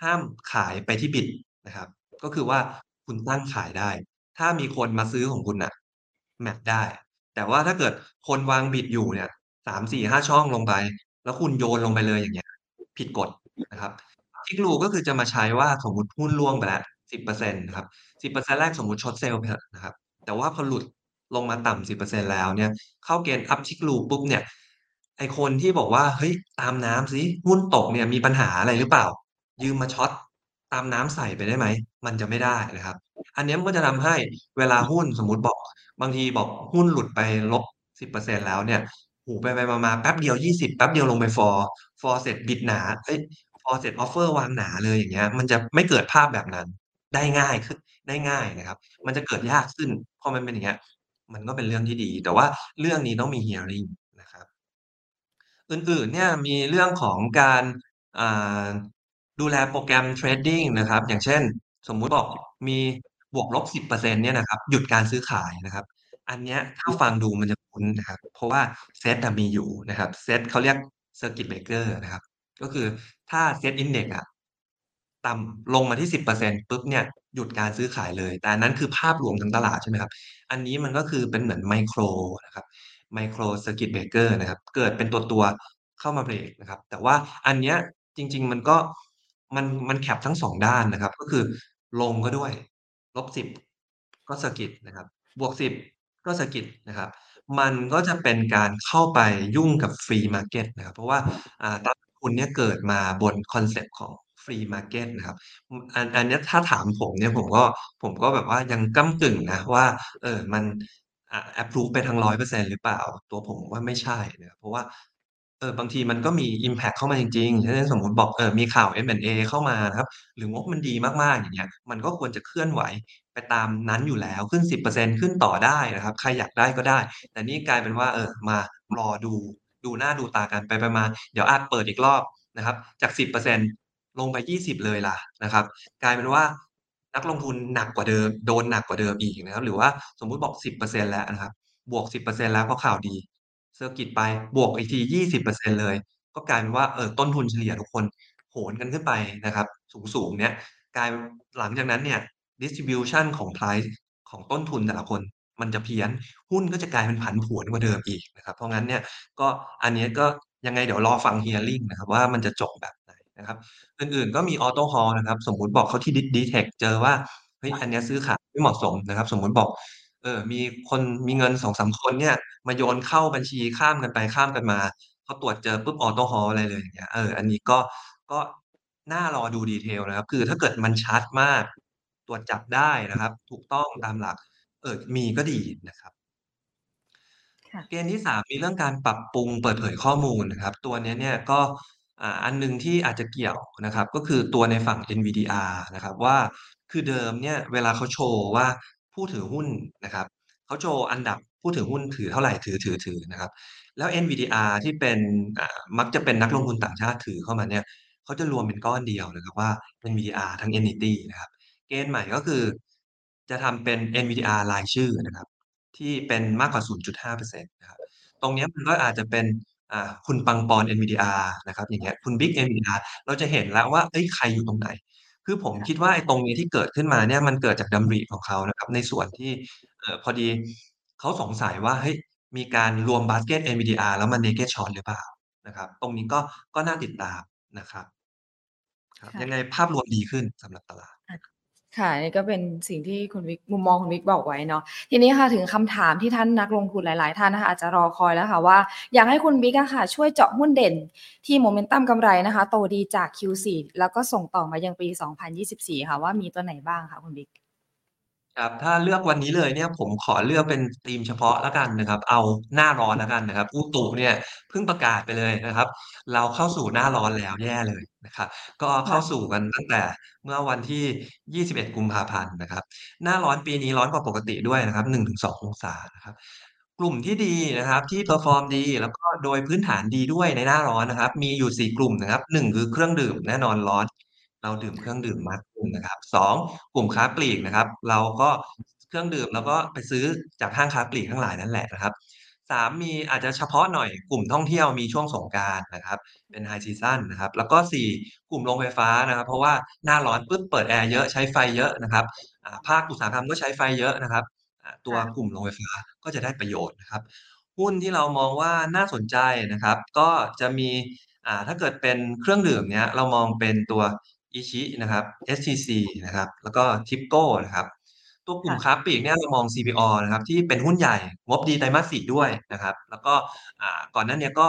ห้ามขายไปที่ Bid นะครับ ก็คือว่าคุณตั้งขายได้ ถ้ามีคนมาซื้อของคุณน่ะแมตช์ได้ แต่ว่าถ้าเกิดคนวาง Bid อยู่เนี่ย3-4-5ช่องลงไป แล้วคุณโยนลงไปเลยอย่างเงี้ย ผิดกฎนะครับ Uptick Rule ก็คือจะมาใช้ว่าสมมุติหุ้นร่วงไปแล้ว10%นต์นะครับ10%แรกสมมุติ Short Sale ไปเถอะนะครับ แต่ว่าพอหลุดลงมาต่ำ10%แล้วเนี่ยเข้าเกณฑ์ Uptick Rule ปุ๊บเนี่ย ไอคนที่บอกว่า เฮ้ย ตามน้ำสิหุ้นตกเนี่ยมีปัญหาอะไรหรือเปล่า ยืมมาช็อตตามน้ำใส่ไปได้ไหม มันจะไม่ได้นะครับ อันนี้มันก็จะทำให้เวลาหุ้นสมมติบอก บางทีบอกหุ้นหลุดไป -10% แล้วเนี่ยโอ้โฮไปมาแป๊บเดียว20แป๊บเดียวลงไป Fall Fall เสร็จ Bid หนาเฮ้ย Fall เสร็จ Offer วางหนาเลยอย่างเงี้ย มันจะไม่เกิดภาพแบบนั้น ได้ง่ายขึ้นได้ง่ายนะครับ มันจะเกิดยากขึ้นพอมันเป็นอย่างเงี้ย มันก็เป็นเรื่องที่ดี แต่ว่าเรื่องนี้ต้องมี Hearing นะครับ อื่นๆเนี่ยมีเรื่องของการดูแล program trading นะครับ อย่างเช่น สมมุติบอกมีบวกลบ10%เนี่ยนะครับ หยุดการซื้อขายนะครับ อันเนี้ยถ้าฟังดูมันจะคุ้นนะครับ เพราะว่าเซตมีอยู่นะครับเซตเขาเรียก Circuit Breaker นะครับ ก็คือถ้า SET Index อะต่ำลงมาที่10%ปุ๊บเนี่ยหยุดการซื้อขายเลย แต่นั้นคือภาพรวมทั้งตลาดใช่ไหมครับ อันนี้มันก็คือเป็นเหมือนไมโครนะครับ micro circuit breaker นะครับ เกิดเป็นตัวตัวเข้ามาเบรกนะครับ แต่ว่าอันเนี้ยจริง ๆ มันก็มันมัน cap ทั้งสองด้านนะครับ ก็คือลงก็ด้วย ลบสิบก็ circuit นะครับ บวกสิบก็ circuit นะครับ มันก็จะเป็นการเข้าไปยุ่งกับ free market นะครับ เพราะว่าตลาดหุ้นเนี่ยเกิดมาบน concept ของ free market นะครับอันอันนี้ถ้าถามผมเนี่ยผมก็ผมก็แบบว่ายังก้ำกึ่งนะว่าเออมัน อ่า approve ไปทั้ง100%หรือเปล่า ตัวผมว่าไม่ใช่นะครับเพราะว่าเออบางทีมันก็มีอิมแพกเข้ามาจริงๆเช่นสมมติบอกเออมีข่าว M&A เข้ามานะครับ หรืองบมันดีมากๆอย่างเงี้ย มันก็ควรจะเคลื่อนไหวไปตามนั้นอยู่แล้วขึ้น 10%ขึ้นต่อได้นะครับ ใครอยากได้ก็ได้ แต่นี่กลายเป็นว่าเออมารอดูดูหน้าดูตากันไปๆมา เดี๋ยวอาจเปิดอีกรอบนะครับ จาก 10%ลงไป 20 เลยล่ะนะครับ กลายเป็นว่า นักลงทุนหนักกว่าเดิมโดนหนักกว่าเดิมอีกนะครับ หรือว่าสมมุติบอก10%แล้วนะครับ บวก10%แล้วเพราะข่าวดี circuit ไปบวกอีกที20%เปอร์เซ็นเลย ก็กลายเป็นว่าเออต้นทุนเฉลี่ยทุกคนโหนกันขึ้นไปนะครับ สูงๆเนี่ยกลายหลังจากนั้นเนี่ย distribution ของ price ของต้นทุนแต่ละคนมันจะเพี้ยนหุ้นก็จะกลายเป็นผันผวนกว่าเดิมอีกนะครับ เพราะงั้นเนี่ยก็อันเนี้ยก็ยังไงเดี๋ยวรอฟัง hearing นะครับว่ามันจะจบแบบ นนะครับ อื่นๆก็มี Auto Hold นะครับ สมมุติบอกเขาที่ D Dtex เจอว่าเฮ้ยอันเนี้ยซื้อขายไม่เหมาะสมนะครับ สมมุติบอกเอ่อมีคนมีเงิน2-3คนเนี่ย มาโยนเข้าบัญชีข้ามกันไปข้ามกันมาพอตรวจเจอปุ๊บ Auto Hold อะไรเลยอย่างเงี้ยเอออันนี้ก็ก็น่ารอดู detail นะครับ คือถ้าเกิดมันชัดมากตรวจจับได้นะครับ ถูกต้องตามหลัก เอ่อมีก็ดีนะครับค่ะเกณฑ์ที่3มีเรื่องการปรับปรุงเปิดเผยข้อมูลนะครับ ตัวเนี้ยเนี่ยก็ อันหนึ่งที่อาจจะเกี่ยวนะครับ ก็คือตัวในฝั่ง NVDR นะครับว่าคือเดิมเนี่ยเวลาเขาโชว์ว่าผู้ถือหุ้นนะครับเขาโชว์อันดับผู้ถือหุ้นถือเท่าไหร่ถือๆๆนะครับ แล้ว NVDR ที่เป็นมักจะเป็นนักลงทุนต่างชาติถือเข้ามาเนี่ยเขาจะรวมเป็นก้อนเดียวนะครับว่า NVDR ทั้ง Entity นะครับ เกณฑ์ใหม่ก็คือจะทำเป็น NVDR รายชื่อนะครับ ที่เป็นมากกว่า 0.5%นะครับตรงนี้มันก็อาจจะเป็น คุณปังปอน NVDR นะครับอย่างเงี้ยคุณบิ๊ก NVDR เราจะเห็นแล้วว่าเฮ้ยใครอยู่ตรงไหน คือผมคิดว่าไอ้ตรงนี้ที่เกิดขึ้นมาเนี่ยมันเกิดจากดำริของเขานะครับในส่วนที่เอ่อพอดีเขาสงสัยว่าเฮ้ยมีการรวมบาสเกต NVDR แล้วมัน naked short หรือเปล่านะครับ ตรงนี้ก็ก็น่าติดตามนะครับครับค่ะยังไงภาพรวมดีขึ้นสำหรับตลาด ค่ะนี่ก็เป็นสิ่งที่คุณวิกมุมมองคุณวิกบอกไว้เนาะทีนี้ค่ะถึงคำถามที่ท่านนักลงทุนหลาย ๆ ท่านนะคะอาจจะรอคอยแล้วค่ะว่า อยากให้คุณวิกค่ะ ช่วยเจาะหุ้นเด่นที่โมเมนตัมกำไรนะคะ โตดีจาก Q4 แล้วก็ส่งต่อมายังปี 2024 ค่ะว่ามีตัวไหนบ้างคะคุณวิก ครับ ถ้าเลือกวันนี้เลยเนี่ย ผมขอเลือกเป็นธีมเฉพาะแล้วกันนะครับ เอาหน้าร้อนแล้วกันนะครับ อุตุเนี่ยเพิ่งประกาศไปเลยนะครับ เราเข้าสู่หน้าร้อนแล้วแย่เลยนะครับ ก็เข้าสู่กันตั้งแต่เมื่อวันที่ 21 กุมภาพันธ์นะครับ หน้าร้อนปีนี้ร้อนกว่าปกติด้วยนะครับ 1-2 องศานะครับกลุ่มที่ดีนะครับที่ perform ดี แล้วก็โดยพื้นฐานดีด้วยในหน้าร้อนนะครับ มีอยู่ 4 กลุ่มนะครับ1คือเครื่องดื่มแน่นอนร้อน เราดื่มเครื่องดื่มมากขึ้นนะครับ2กลุ่มค้าปลีกนะครับ เราก็เครื่องดื่มเราก็ไปซื้อจากห้างค้าปลีกทั้งหลายนั่นแหละนะครับ3มีอาจจะเฉพาะหน่อยกลุ่มท่องเที่ยวมีช่วงสงกานต์นะครับ เป็น High Season นะครับ แล้วก็4กลุ่มโรงไฟฟ้านะครับ เพราะว่าหน้าร้อนปุ๊บเปิดแอร์เยอะใช้ไฟเยอะนะครับภาคอุตสาหกรรมก็ใช้ไฟเยอะนะครับ ตัวกลุ่มโรงไฟฟ้าก็จะได้ประโยชน์นะครับ หุ้นที่เรามองว่าน่าสนใจนะครับ ก็จะมีถ้าเกิดเป็นเครื่องดื่มเนี้ยเรามองเป็นตัว ICHI นะครับ SSC นะครับ แล้วก็ TIPCO นะครับ ตัวกลุ่มค่ะค้าปลีกเนี่ยเรามอง CPO นะครับที่เป็นหุ้นใหญ่งบดีไตรมาส4ด้วยนะครับ แล้วก็อ่าก่อนหน้าเนี้ยก็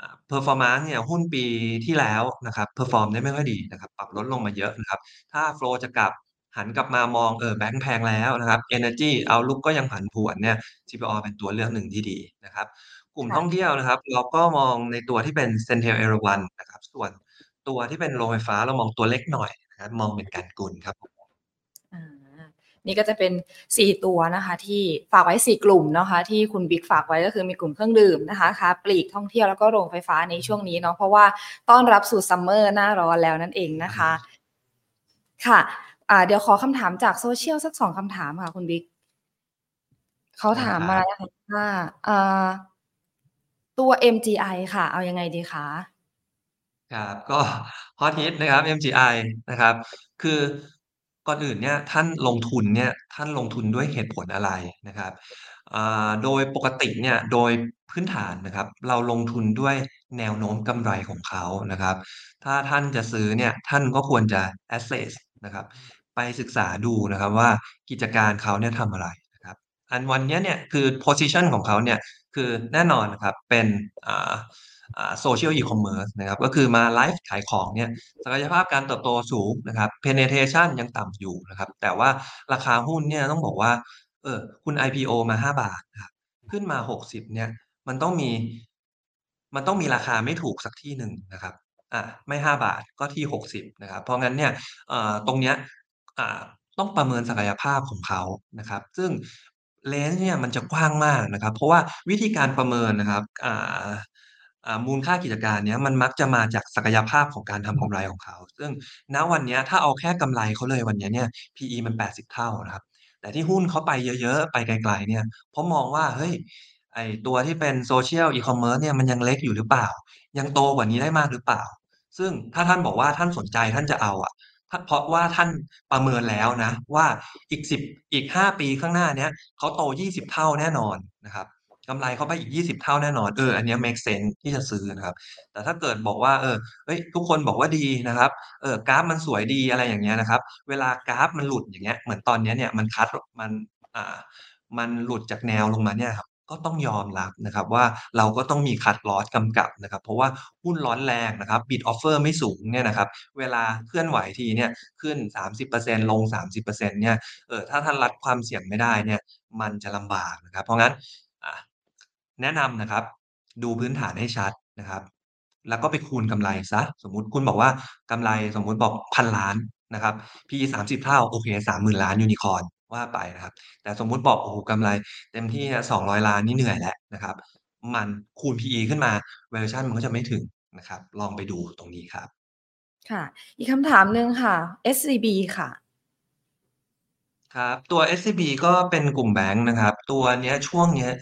อ่า performance เนี่ยหุ้นปีที่แล้วนะครับ perform ได้ไม่ค่อยดีนะครับ ปรับลดลงมาเยอะนะครับ ถ้า flow จะกลับหันกลับมามองเอ่อแบงก์แพงแล้วนะครับ Energy Outlook ก็ยังผันผวนเนี่ย CPO เป็นตัวเลือกหนึ่งที่ดีนะครับ กลุ่มค่ะท่องเที่ยวนะครับ เราก็มองในตัวที่เป็น Centel Erawan นะครับ ส่วน ตัวที่เป็นโรงไฟฟ้าเรามองตัวเล็กหน่อยนะครับมองเป็นกันกุลครับผมอ่านี่ก็จะเป็น 4 ตัวนะคะ ที่ฝากไว้ 4 กลุ่มนะคะ ที่คุณบิ๊กฝากไว้ก็คือมีกลุ่มเครื่องดื่มนะคะค้าปลีกท่องเที่ยวแล้วก็โรงไฟฟ้าในช่วงนี้เนาะเพราะว่าต้อนรับสู่ซัมเมอร์หน้าร้อนแล้วนั่นเองนะคะ ค่ะอ่าเดี๋ยวขอคำถามจากโซเชียลสักสองคำถามค่ะ คุณบิ๊กเขาถามมานะคะว่าอ่าตัว MGI ค่ะ เอายังไงดีคะ ครับ ก็ฮอตฮิตนะครับ MGI นะครับ คือก่อนอื่นเนี่ยท่านลงทุนเนี่ยท่านลงทุนด้วยเหตุผลอะไรนะครับอ่าโดยปกติเนี่ยโดยพื้นฐานนะครับ เราลงทุนด้วยแนวโน้มกำไรของเขานะครับ ถ้าท่านจะซื้อเนี่ยท่านก็ควรจะ assess นะครับ ไปศึกษาดูนะครับว่ากิจการเขาเนี่ยทำอะไรนะครับ อันวันเนี้ยเนี่ยคือโพซิชันของเขาเนี่ยคือแน่นอนนะครับเป็นอ่า อ่า Social E-commerce นะครับก็คือมาไลฟ์ขายของเนี่ยศักยภาพการเติบโตสูงนะครับ penetration ยังต่ำอยู่นะครับ แต่ว่าราคาหุ้นเนี่ยต้องบอกว่าเออคุณ IPO มา 5 บาทครับขึ้นมา 60เนี่ยมันต้องมีมันต้องมีราคาไม่ถูกสักที่หนึ่งนะครับอ่าไม่ 5 บาทก็ที่ 60นะครับเพราะงั้นเนี่ยเอ่อตรงเนี้ยอ่าต้องประเมินศักยภาพของเขานะครับ ซึ่งเรนจ์เนี่ยมันจะกว้างมากนะครับ เพราะว่าวิธีการประเมินนะครับอ่า มูลค่ากิจการเนี้ยมันมักจะมาจากศักยภาพของการทำกำไรของเขา ซึ่งณวันนี้ถ้าเอาแค่กำไรเขาเลยวันนี้เนี่ย PE มัน 80 เท่านะครับ แต่ที่หุ้นเขาไปเยอะๆ ไปไกลๆเนี่ยเพราะมองว่าเฮ้ยไอ้ตัวที่เป็น Social E-commerce เนี่ยมันยังเล็กอยู่หรือเปล่า ยังโตกว่านี้ได้มากหรือเปล่า ซึ่งถ้าท่านบอกว่าท่านสนใจท่านจะเอาอะถ้าเพราะว่าท่านประเมินแล้วนะ ว่าอีก10อีก5ปีข้างหน้าเนี้ยเขาโต20เท่าแน่นอนนะครับ กำไรเขาไปอีก 20 เท่าแน่นอนเอออันนี้ยเมกเซนส์ที่จะซื้อนะครับ แต่ถ้าเกิดบอกว่าเออเฮ้ยทุกคนบอกว่าดีนะครับเออกราฟมันสวยดีอะไรอย่างเงี้ยนะครับ เวลากราฟมันหลุดอย่างเงี้ยเหมือนตอนนี้เนี่ยมันคัตมันอ่ามันหลุดจากแนวลงมาเนี่ยครับก็ต้องยอมรับนะครับว่าเราก็ต้องมี Cut Loss กำกับนะครับ เพราะว่าหุ้นร้อนแรงนะครับ Bid Offer ไม่สูงเนี่ยนะครับเวลาเคลื่อนไหวทีเนี่ยขึ้น 30%ลง 30%เนี่ยเออถ้าท่านรับความเสี่ยงไม่ได้เนี่ยมันจะลำบากนะครับ เพราะงั้น แนะนำนะครับ ดูพื้นฐานให้ชัดนะครับ แล้วก็ไปคูณกำไรเสียสมมุติคุณบอกว่ากำไรสมมุติบอก1,000,000,000นะครับ PE 30เท่าโอเค30,000,000,000ยูนิคอร์นว่าไปนะครับ แต่สมมุติบอกโอ้โฮกำไร เต็มที่อะ200,000,000นี่เหนื่อยแล้วนะครับ มันคูณ PE ขึ้นมา valuation มันก็จะไม่ถึงนะครับ ลองไปดูตรงนี้ครับ ค่ะ อีกคำถามหนึ่งค่ะ SCB ค่ะครับตัว SCB ก็เป็นกลุ่มแบงก์นะครับ ตัวเนี้ยช่วงเนี้ย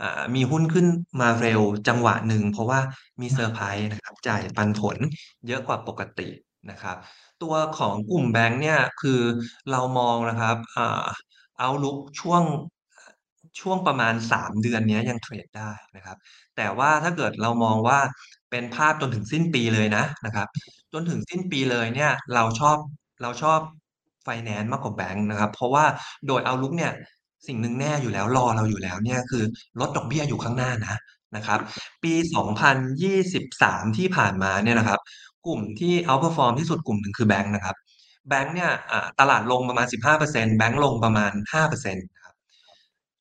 อ่ามีหุ้นขึ้นมาเร็วจังหวะหนึ่งเพราะว่ามีเซอร์ไพรส์นะครับจ่ายปันผลเยอะกว่าปกตินะครับตัวของกลุ่มแบงก์เนี่ยคือเรามองนะครับอ่า outlook ช่วงช่วงประมาณ 3 เดือนเนี้ยยังเทรดได้นะครับ แต่ว่าถ้าเกิดเรามองว่าเป็นภาพจนถึงสิ้นปีเลยนะนะครับ จนถึงสิ้นปีเลยเนี่ยเราชอบเราชอบไฟแนนซ์มากกว่าแบงก์นะครับ เพราะว่าโดย outlook เนี่ย สิ่งหนึ่งแน่อยู่แล้วรอเราอยู่แล้วเนี่ยคือลดดอกเบี้ยอยู่ข้างหน้านะนะครับ ปี 2023 ที่ผ่านมาเนี่ยนะครับ กลุ่มที่ outperform ที่สุดกลุ่มหนึ่งคือแบงก์นะครับแบงก์เนี่ยตลาดลงประมาณ 15%แบงก์ลงประมาณ 5%ครับ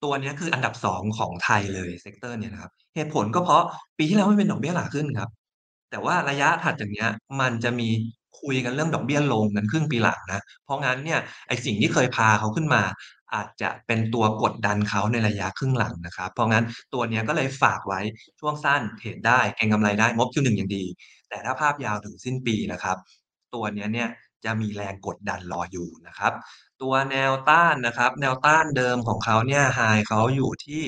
ตัวนี้คืออันดับ 2 ของไทยเลย sector เนี้ยนะครับเหตุผลก็เพราะปีที่แล้วมันเป็นดอกเบี้ยขาขึ้นครับ แต่ว่าระยะถัดจากเนี้ยมันจะมีคุยกันเรื่องดอกเบี้ยลงกันครึ่งปีหลังนะ เพราะงั้นเนี่ยไอ้สิ่งที่เคยพาเขาขึ้นมา อาจจะเป็นตัวกดดันเขาในระยะครึ่งหลังนะครับ เพราะงั้นตัวนี้ก็เลยฝากไว้ช่วงสั้นเทรดได้เก็งกำไรได้งบ Q1 อยังดี แต่ถ้าภาพยาวถึงสิ้นปีนะครับ ตัวนี้เนี่ยจะมีแรงกดดันรออยู่นะครับ ตัวแนวต้านนะครับ แนวต้านเดิมของเขาเนี่ยไฮเขาอยู่ที่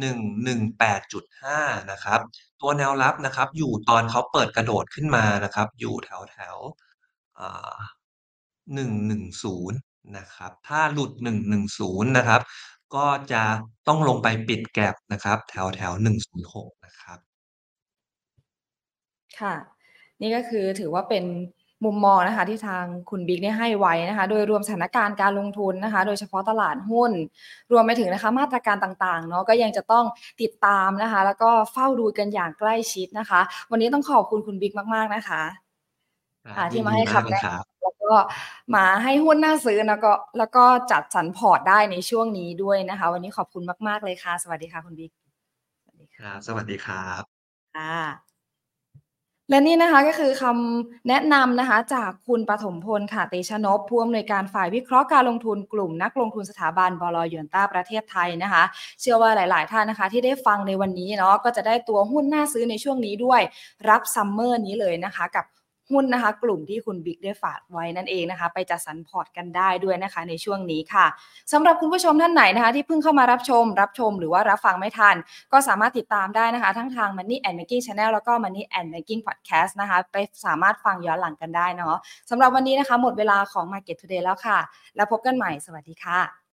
118.5นะครับ ตัวแนวรับนะครับ อยู่ตอนเขาเปิดกระโดดขึ้นมานะครับ อยู่แถวๆอ่า110นะครับ ถ้าหลุด 110 นะครับ ก็จะต้องลงไปปิด Gap นะครับ แถวๆ106 นะครับ ค่ะ นี่ก็คือถือว่าเป็นมุมมองนะคะที่ทางคุณบิ๊กเนี่ยให้ไว้นะคะ โดยรวมสถานการณ์การลงทุนนะคะ โดยเฉพาะตลาดหุ้น รวมไปถึงนะคะมาตรการต่างๆเนาะก็ยังจะต้องติดตามนะคะ แล้วก็เฝ้าดูกันอย่างใกล้ชิดนะคะ วันนี้ต้องขอบคุณคุณบิ๊กมากๆนะคะครัอ่าบทยี่นมาดีให้มาคกำเลแนยะครับ แล้วก็มาให้หุ้นน่าซื้อแล้วก็แล้วก็จัดสรรพอร์ตได้ในช่วงนี้ด้วยนะคะ วันนี้ขอบคุณมาก ๆ เลยค่ะ สวัสดีค่ะคุณบิ๊กสวัสดีคค่ะรับสวัสดีครับค่ะและนี่นะคะก็คือคำแนะนำนะคะ จากคุณปฐมพลค่ะเตชะนพผู้อำนวยการฝ่ายวิเคราะห์การลงทุนกลุ่มนักลงทุนสถาบันบล.หยวนต้าประเทศไทยนะคะ เชื่อว่าหลาย ๆ ท่านนะคะ ที่ได้ฟังในวันนี้เนาะก็จะได้ตัวหุ้นน่าซื้อในช่วงนี้ด้วย รับซัมเมอร์นี้เลยนะคะ กับ หุ้นนะคะ กลุ่มที่คุณบิ๊กได้ฝากไว้นั่นเองนะคะ ไปจัดสรรพอร์ตกันได้ด้วยนะคะ ในช่วงนี้ค่ะสำหรับคุณผู้ชมท่านไหนนะคะ ที่เพิ่งเข้ามารับชม รับชมหรือว่ารับฟังไม่ทัน ก็สามารถติดตามได้นะคะ ทั้งทาง Money and Making Channel แล้วก็ Money and Making Podcast นะคะ ไปสามารถฟังย้อนหลังกันได้เนาะสำหรับวันนี้นะคะ หมดเวลาของ Market Today แล้วค่ะ แล้วพบกันใหม่สวัสดีค่ะ